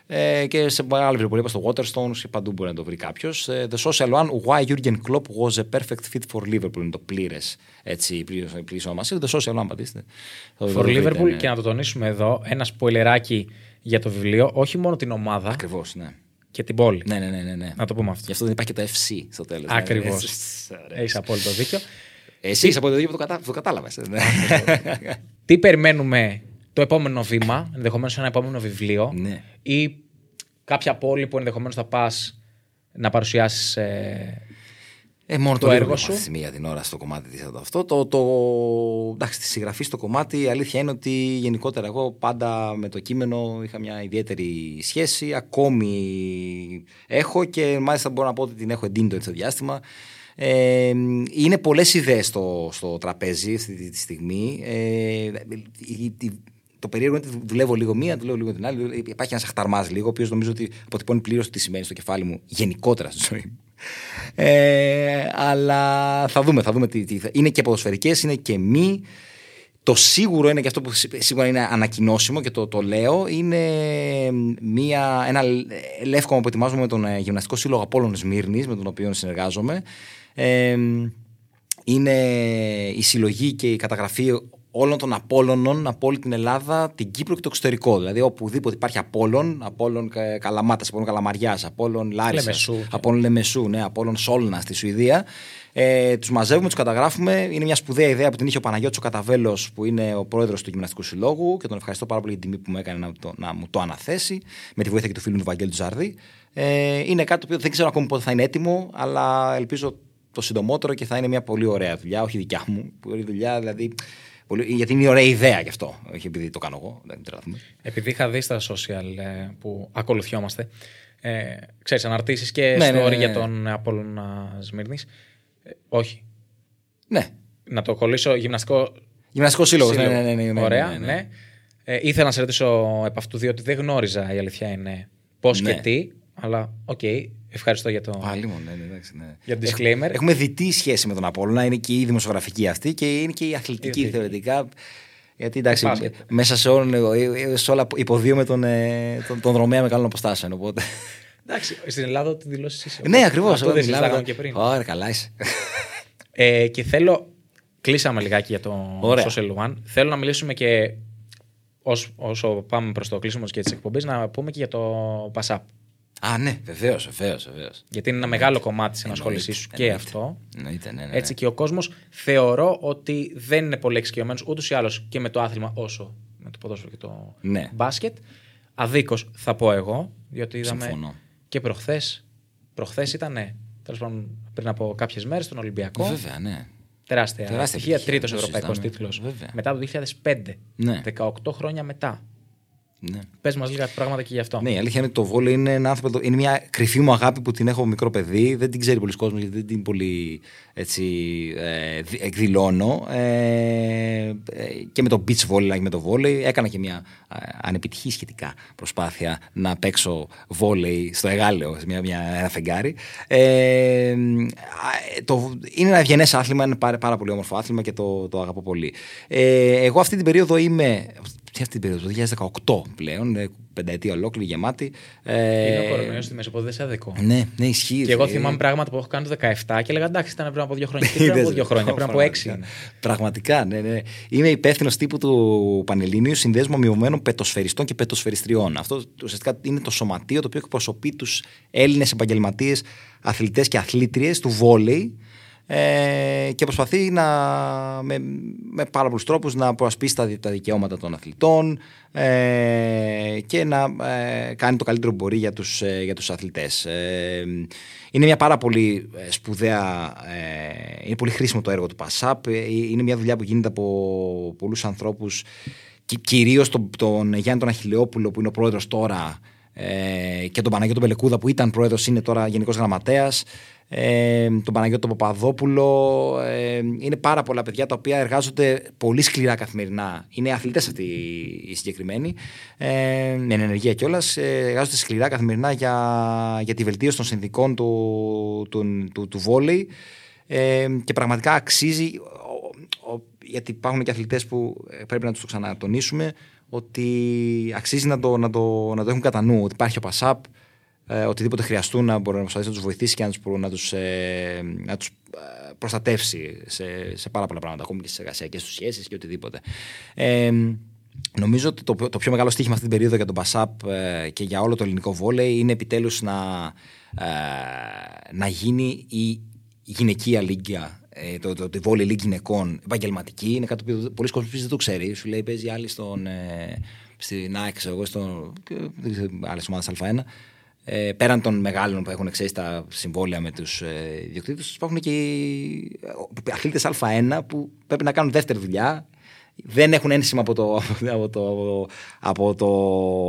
D: ε, και σε μεγάλη βιβλιοπολία στο Waterstones και παντού μπορεί να το βρει κάποιος. The Social One, Why Jurgen Klopp was a perfect fit for Liverpool, είναι το πλήρες έτσι, πλήρης ονομασία. The Social One, πατήστε. Θα το
C: For
D: βρείτε,
C: Liverpool
D: ναι.
C: και να το τονίσουμε εδώ, ένα σποιλεράκι για το βιβλίο, όχι μόνο την ομάδα
D: Ακριβώς, ναι.
C: Και την πόλη.
D: Ναι, ναι, ναι, ναι, ναι.
C: Να το πούμε αυτό.
D: Γι' αυτό δεν υπάρχει και το FC στο τέλος.
C: Ακριβώς. Έχεις απόλυτο δίκιο.
D: Εσύ είσαι από το ίδιο που το, κατα... το κατάλαβες.
C: Τι περιμένουμε το επόμενο βήμα, ενδεχομένως ένα επόμενο βιβλίο
D: Ναι.
C: ή κάποια πόλη που ενδεχομένως θα πας να παρουσιάσεις. Ε,
D: Ε, μόνο
C: Το
D: το,
C: έργο
D: έργο
C: σου.
D: Αυτή τη στιγμή για την ώρα στο κομμάτι της αυτό. Το, το, εντάξει, τη συγγραφή στο κομμάτι η αλήθεια είναι ότι γενικότερα εγώ πάντα με το κείμενο είχα μια ιδιαίτερη σχέση. Ακόμη έχω και μάλιστα μπορώ να πω ότι την έχω εντείνει το έτσι διάστημα. Ε, είναι πολλές ιδέες στο, στο τραπέζι αυτή τη, τη στιγμή. Ε, η- η- το περίεργο είναι ότι δουλεύω λίγο μία, δουλεύω λίγο την άλλη. Υπάρχει ένας αχταρμάς λίγο, ο οποίος νομίζω ότι αποτυπώνει πλήρως τι σημαίνει στο κεφάλι μου γενικότερα στη ζωή μου. Ε, αλλά θα δούμε, θα δούμε τι, τι θα- Είναι και ποδοσφαιρικές, είναι και μη. Το σίγουρο είναι και αυτό που σι- σίγουρα είναι ανακοινώσιμο και το, το λέω, είναι μια, ένα λεύκομα που ετοιμάζουμε με τον ε, Γυμναστικό Σύλλογο Απόλλων Σμύρνης, με τον οποίο συνεργάζομαι. Ε, είναι η συλλογή και η καταγραφή όλων των Απόλλωνων από όλη την Ελλάδα, την Κύπρο και το εξωτερικό. Δηλαδή, οπουδήποτε υπάρχει Απόλλων, Απόλλων Κα- Καλαμάτας, Απόλλων Καλαμαριάς, Απόλλων Λάρισας,
C: Λεμεσού.
D: Απόλλων Λεμεσού, ναι, Απόλλων Σόλνα στη Σουηδία. Ε, τους μαζεύουμε, τους καταγράφουμε. Είναι μια σπουδαία ιδέα που την είχε ο Παναγιώτης ο Καταβέλος, που είναι ο πρόεδρος του Γυμναστικού Συλλόγου και τον ευχαριστώ πάρα πολύ για την τιμή που μου έκανε να, το, να μου το αναθέσει, με τη βοήθεια και του φίλου του Βαγγέλη του Ζαρδί. Ε, είναι κάτι το οποίο δεν ξέρω ακόμη πότε θα είναι έτοιμο, αλλά ελπίζω το συντομότερο και θα είναι μια πολύ ωραία δουλειά, όχι δικιά μου. Πολύ δουλειά, δηλαδή. Πολύ, γιατί είναι ωραία ιδέα γι' αυτό. Όχι επειδή το κάνω εγώ, δεν τρελαθούμε.
C: επειδή είχα δει στα social ε, που ακολουθιόμαστε, ε, ξέρεις, αναρτήσεις και
D: Ναι,
C: story
D: ναι, ναι, ναι.
C: για τον Απόλλωνα Σμύρνης. Ε, όχι.
D: Ναι.
C: Να το κολλήσω γυμναστικό
D: Γυμναστικό σύλλογος. Ναι,
C: σύλλογο.
D: ναι, ναι, ναι, ναι,
C: Ωραία,
D: ναι,
C: ναι.
D: ναι.
C: Ε, ήθελα να σε ρωτήσω επ' αυτού, διότι δεν γνώριζα η αλήθεια είναι πώς
D: Ναι.
C: και τι. Αλλά οκ, ευχαριστώ για το.
D: Πάλι μόνο, ναι, ναι, εντάξει, ναι.
C: Για το
D: Έχουμε-
C: disclaimer.
D: Έχουμε διτή σχέση με τον Απόλλωνα. Είναι και η δημοσιογραφική αυτή και είναι και η αθλητική
C: Η αθλητική.
D: θεωρητικά. Γιατί εντάξει,
C: μπάσκετ.
D: μέσα σε, όλο, σε όλα υποδίωμε τον, ε, τον, τον δρομέα μεγάλων αποστάσεων. Οπότε.
C: Εντάξει, στην Ελλάδα τη δηλώσεις είσαι.
D: ναι, ακριβώς.
C: Αυτό δεν συζητάγαμε και πριν.
D: Ωραία, καλά είσαι.
C: Ε, και θέλω. Κλείσαμε λιγάκι για το
D: Ωραία.
C: Social One. Θέλω να μιλήσουμε και όσο, όσο πάμε προς το κλείσιμο και τη εκπομπή, να πούμε και για το PASAP.
D: Α, ναι, βεβαίως, βεβαίως. Βεβαίως.
C: Γιατί είναι ένα μεγάλο κομμάτι της ενασχόλησή σου και
D: Εννοείται.
C: αυτό.
D: Εννοείται, ναι, ναι, ναι.
C: Έτσι και ο κόσμος θεωρώ ότι δεν είναι πολύ εξοικειωμένος ούτως ή άλλως και με το άθλημα όσο με το ποδόσφαιρο και το
D: Ναι.
C: μπάσκετ. Αδίκως θα πω εγώ, διότι είδαμε
D: Συμφωνώ.
C: και προχθές. Προχθές ήταν, τέλος πάντων, πριν από κάποιες μέρες, τον Ολυμπιακό.
D: Βέβαια, ναι.
C: Τεράστια,
D: Τεράστια
C: επιτυχία.
D: επιτυχία,
C: Τρίτος
D: δεν το
C: ευρωπαϊκός
D: συζητάμε.
C: τίτλος.
D: Βέβαια.
C: Μετά το 2005.
D: Ναι.
C: 18 χρόνια μετά.
D: Ναι.
C: Πες μας λίγα πράγματα και γι' αυτό.
D: Ναι, η αλήθεια είναι ότι το βόλεϊ είναι ένα άνθρωπο. Είναι μια κρυφή μου αγάπη που την έχω από μικρό παιδί. Δεν την ξέρει πολλοί κόσμο γιατί δεν την πολύ έτσι, ε, δι- εκδηλώνω. Ε, ε, και με το beach volley, και με το volley. Έκανα και μια ε, ανεπιτυχή σχετικά προσπάθεια να παίξω volley στο Εγάλεο, σε μια, μια, ένα φεγγάρι. Ε, το, είναι ένα ευγενές άθλημα, είναι πάρα, πάρα πολύ όμορφο άθλημα και το, το αγαπώ πολύ. Ε, εγώ αυτή την περίοδο είμαι. Σε αυτή την περίοδο, το 2018 πλέον, ε, πενταετία ολόκληρη γεμάτη. Ε,
C: Είναι ο κορονοϊός στη Μέση, οπότε δεν σε αδικό.
D: Ναι, ναι, ισχύει.
C: Και εγώ
D: Ε,
C: θυμάμαι πράγματα που έχω κάνει το 17 και έλεγα εντάξει, ήταν πριν από δύο χρόνια. Και πριν από δύο χρόνια, πριν από έξι. είναι.
D: Πραγματικά, ναι, ναι. Είμαι υπεύθυνος τύπου του Πανελλήνιου Συνδέσμου Αμοιωμένων Πετοσφαιριστών και Πετοσφαιριστριών. Αυτό ουσιαστικά είναι το σωματείο το οποίο εκπροσωπεί τους Έλληνες επαγγελματίες αθλητές και αθλήτριες του βόλεϊ ε, και προσπαθεί να, με, με πάρα πολλούς τρόπους να προασπίσει τα, τα δικαιώματα των αθλητών ε, και να ε, κάνει το καλύτερο που μπορεί για τους, ε, για τους αθλητές. Ε, είναι μια πάρα πολύ ε, σπουδαία, ε, είναι πολύ χρήσιμο το έργο του ΠΑΣΑΠ. Ε, είναι μια δουλειά που γίνεται από πολλούς ανθρώπους και κυρίως τον, τον Γιάννη τον Αχιλεόπουλο που είναι ο πρόεδρος τώρα ε, και τον Παναγιώτο Μπελεκούδα που ήταν πρόεδρος είναι τώρα γενικός γραμματέας ε, τον Παναγιώτο Παπαδόπουλο. Ε, είναι πάρα πολλά παιδιά τα οποία εργάζονται πολύ σκληρά καθημερινά. Είναι αθλητές αυτοί οι συγκεκριμένοι, ε, με ενεργεία κιόλας. Ε, εργάζονται σκληρά καθημερινά για, για τη βελτίωση των συνδικών του, του, του, του βόλεϊ. Ε, και πραγματικά αξίζει, ο- ο- γιατί υπάρχουν και αθλητές που ε, πρέπει να τους το ξανατονίσουμε, ότι αξίζει να το, να, το, να το έχουν κατά νου. Ότι υπάρχει ο ΠΑΣΑΠ, ε, οτιδήποτε χρειαστούν να μπορεί να προσπαθήσει να τους βοηθήσει και να τους να τους, ε, να τους, ε, προστατεύσει σε, σε πάρα πολλά πράγματα, ακόμη και στις εργασιακές τους σχέσεις και οτιδήποτε. Ε, νομίζω ότι το, το πιο μεγάλο στοίχημα αυτή την περίοδο για τον Πασάπ ε, και για όλο το ελληνικό βόλεϊ είναι επιτέλους να, ε, να γίνει η γυναικεία λίγκια. Ε, το, το, το βόλεϊ λίγκ γυναικών επαγγελματική είναι κάτι που πολλοί κόσμοι δεν το ξέρει. Σου λέει παίζει άλλη στον, ε, στην ΑΕΚ, ξέρω εγώ, στον, άλλες ομάδες Α1 ε, πέραν των μεγάλων που έχουν ξέρεις τα συμβόλαια με τους ε, ιδιοκτήτες, υπάρχουν και οι αθλήτες Α1 που πρέπει να κάνουν δεύτερη δουλειά. Δεν έχουν ένσημα από, το, από, το, από, το,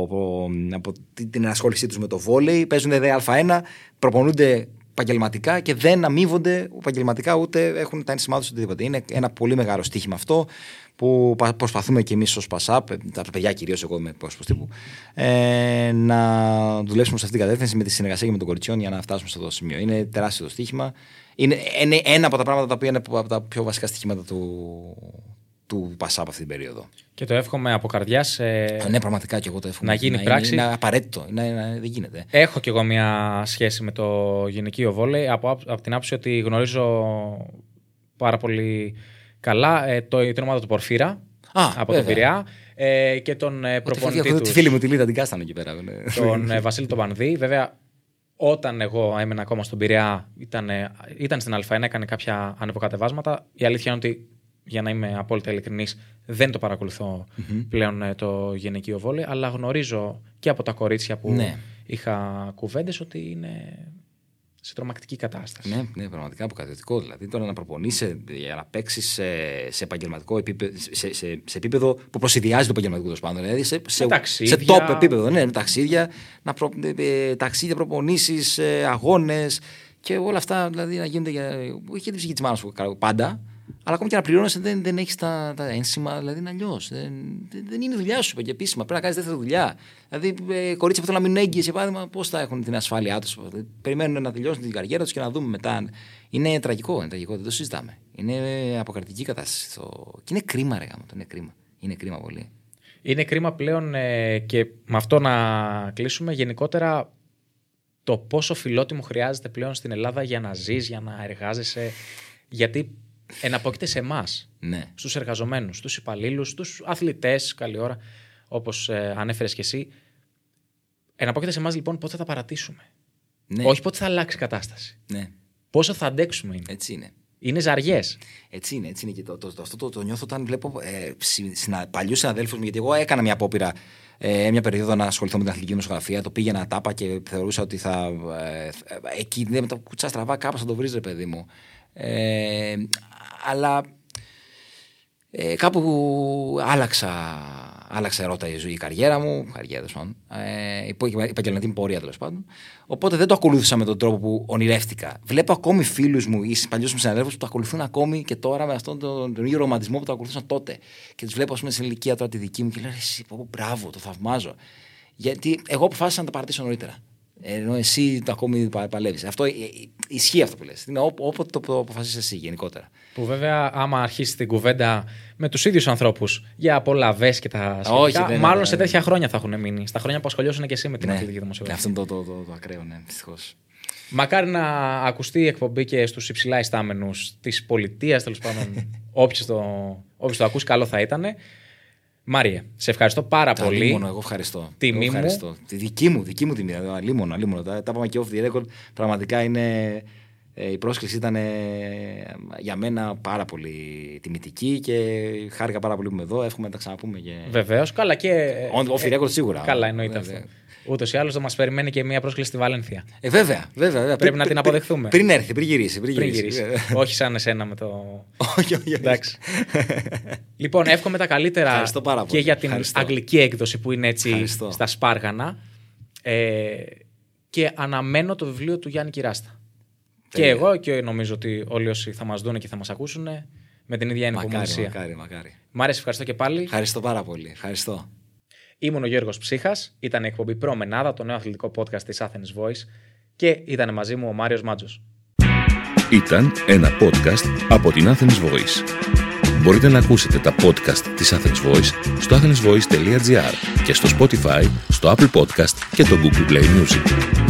D: από, από την ενασχόλησή τους με το βόλεϊ. Παίζουν δε Α1, προπονούνται επαγγελματικά και δεν αμείβονται επαγγελματικά ούτε έχουν τα ένσημά τους οτιδήποτε. Είναι ένα πολύ μεγάλο στοίχημα αυτό που πα- προσπαθούμε και εμείς ως ΠΑΣΑΠ, τα παιδιά κυρίως, εγώ είμαι πρόσωπο τύπου, ε, να δουλέψουμε σε αυτήν την κατεύθυνση με τη συνεργασία και με τον Κοριτσιόν για να φτάσουμε σε αυτό το σημείο. Είναι τεράστιο το στοίχημα. Είναι, είναι ένα από τα πράγματα τα οποία είναι από τα πιο βασικά στοιχήματα του, του ΠΑΣΑΠ αυτή την περίοδο.
C: Και το εύχομαι από καρδιάς.
D: Ε, ναι, πραγματικά και εγώ το εύχομαι.
C: να γίνει
D: είναι-
C: πράξη.
D: Είναι, απαραίτητο. Είναι, είναι- δεν γίνεται.
C: Έχω κι εγώ μια σχέση με το γυναικείο βόλεϊ από, από την άποψη ότι γνωρίζω πάρα πολύ καλά ε, το, την ομάδα του Πορφύρα
D: Α,
C: από
D: βέβαια.
C: τον Πειραιά ε, και τον ε, προπονητή
D: Έχω
C: τους,
D: τη φίλη μου τη Λίδα την κάστανε εκεί πέρα. ναι.
C: τον ε, Βασίλη τον Πανδί. Βέβαια, όταν εγώ έμενα ακόμα στον Πειραιά, ήταν, ε, ήταν στην Α1, έκανε κάποια ανεβοκατεβάσματα. Η αλήθεια είναι ότι, για να είμαι απόλυτα ειλικρινής, δεν το παρακολουθω πλέον ε, το γυναικείο βόλεϊ, αλλά γνωρίζω και από τα κορίτσια που
D: Ναι.
C: είχα κουβέντες ότι είναι σε τρομακτική κατάσταση.
D: Ναι, ναι, πραγματικά αποκατευτικό. Δηλαδή τώρα να προπονείσαι για να παίξεις σε, σε επαγγελματικό επίπεδο, σε, σε, σε επίπεδο που προσυδειάζει το επαγγελματικό τέλο πάντων. Δηλαδή σε, σε,
C: ταξίδια.
D: σε top επίπεδο. Ναι, με ταξίδια, να προ, ε, ταξίδια προπονήσεις, ε, αγώνες και όλα αυτά δηλαδή να γίνονται για. Όχι για την ψυχή της μάνας σου πάντα, αλλά ακόμη και να πληρώνεσαι δεν, δεν έχεις τα, τα ένσημα, δηλαδή είναι αλλιώς. Δεν, δεν, δεν είναι δουλειά σου, είπα και επίσημα. Πρέπει να κάνεις δεύτερη δουλειά. Δηλαδή, ε, κορίτσια που θέλουν να μείνουν έγκυε, για παράδειγμα, πώς θα έχουν την ασφάλειά τους; Περιμένουν να τελειώσουν την καριέρα τους και να δούμε μετά. Είναι τραγικό, είναι τραγικό, δεν το συζητάμε. Είναι αποκρατική κατάσταση. Το... Και είναι κρίμα, ρε γάμο, το είναι κρίμα. Είναι κρίμα πολύ.
C: Είναι κρίμα πλέον ε, και με αυτό να κλείσουμε γενικότερα το πόσο φιλότιμο χρειάζεται πλέον στην Ελλάδα για να ζεις, για να εργάζεσαι. Γιατί εναπόκειται σε εμάς,
D: Ναι.
C: στους εργαζομένους, στους υπαλλήλους, στους αθλητές, καλή ώρα, όπως ε, ανέφερες και εσύ. Εναπόκειται σε εμάς λοιπόν πότε θα τα παρατήσουμε.
D: ναι.
C: Όχι πότε θα αλλάξει η κατάσταση.
D: Ναι.
C: Πόσο θα αντέξουμε είναι.
D: Έτσι είναι.
C: Είναι ζαριές.
D: Έτσι είναι, έτσι είναι. Και το, το, το, αυτό το, το νιώθω όταν βλέπω ε, συνα, παλιούς συναδέλφους μου, γιατί εγώ έκανα μια απόπειρα ε, μια περίοδο να ασχοληθώ με την αθλητική δημοσιογραφία. Το πήγαινα τάπα και θεωρούσα ότι θα. Ε, ε, εκεί δεν με τα κουτσά στραβά, κάπως θα το βρεις, ρε παιδί μου. Ε, αλλά ε, κάπου άλλαξα, άλλαξε ρότα η ζωή, η καριέρα μου, καριέρα τέλος πάντων, ε, η επαγγελματική πορεία τέλος πάντων. Οπότε δεν το ακολούθησα με τον τρόπο που ονειρεύτηκα. Βλέπω ακόμη φίλους μου ή παλιούς μου συναδέλφους που το ακολουθούν ακόμη και τώρα με αυτόν τον, τον ίδιο ρομαντισμό που το ακολουθούσαν τότε. Και τους βλέπω, ας πούμε, στην ηλικία τώρα τη δική μου και λέω: Εσύ, πω, μπράβο, το θαυμάζω. Γιατί εγώ αποφάσισα να τα παρατήσω νωρίτερα. Ενώ εσύ το ακόμη παλεύεις. Αυτό ε, ε, ισχύει αυτό που λες. Είναι όποτε το αποφασίσεις εσύ γενικότερα.
C: Που βέβαια, άμα αρχίσει την κουβέντα με τους ίδιους ανθρώπους για απολαυέ και τα σχετικά,
D: Όχι, δεν είναι,
C: μάλλον
D: δεν
C: σε
D: είναι.
C: τέτοια χρόνια θα έχουν μείνει. Στα χρόνια που ασχολιώσουν και εσύ με την αθλητική
D: Ναι,
C: δημοσιογραφία.
D: αυτό είναι το, το, το, το ακραίο, ναι, δυστυχώς.
C: Μακάρι να ακουστεί η εκπομπή και στους υψηλά ιστάμενου της πολιτείας, τέλος πάντων. Όποιο το, όποιος το ακούσει, καλό θα ήταν. Μάριε, σε ευχαριστώ πάρα
D: Τα
C: πολύ.
D: λίμωνα, εγώ ευχαριστώ.
C: Τιμή
D: εγώ
C: μου.
D: ευχαριστώ. Τη δική μου, δική μου τιμή. δηλαδή, Αλίμονο, αλίμονο. Τα, τα είπαμε και off the record. Πραγματικά είναι. ε, η πρόσκληση ήταν ε, για μένα πάρα πολύ τιμητική και χάρηκα πάρα πολύ που είμαι εδώ. Εύχομαι να τα ξαναπούμε. Και...
C: Βεβαίως. Καλά και.
D: On- off the record σίγουρα.
C: Καλά, εννοείται
D: Βέβαια.
C: αυτό. Ούτως ή άλλως θα μας περιμένει και μια πρόσκληση στη Βαλένθια.
D: Ε, βέβαια, βέβαια. βέβαια.
C: Πρέπει να την αποδεχθούμε.
D: Πριν, έρθει, πριν γυρίσει. Πριν,
C: Πριν
D: γυρίσει.
C: γυρίσει. όχι σαν εσένα με το.
D: όχι, όχι.
C: Εντάξει. λοιπόν, εύχομαι τα καλύτερα
D: Ευχαριστώ πάρα
C: και
D: πολύ.
C: για την
D: Ευχαριστώ.
C: αγγλική έκδοση που είναι έτσι
D: Ευχαριστώ.
C: στα Σπάργανα. Ε, και αναμένω το βιβλίο του Γιάννη Κυράστα. Και
D: Τέλεια.
C: εγώ και νομίζω ότι όλοι όσοι θα μας δουν και θα μας ακούσουν με την ίδια
D: Μακάρι,
C: ανυπομονησία.
D: μακάρι, μακάρι.
C: Μ' άρεσε, ευχαριστώ και πάλι.
D: Ευχαριστώ πάρα πολύ. Ευχαριστώ.
C: Ήμουν ο Γιώργος Ψύχας, ήταν η εκπομπή Προμενάδα, το νέο αθλητικό podcast της Athens Voice και ήταν μαζί μου ο Μάριος Μάτζος.
A: Ήταν ένα podcast από την Athens Voice. Μπορείτε να ακούσετε τα podcast της Athens Voice στο athensvoice.gr και στο Spotify, στο Apple Podcast και το Google Play Music.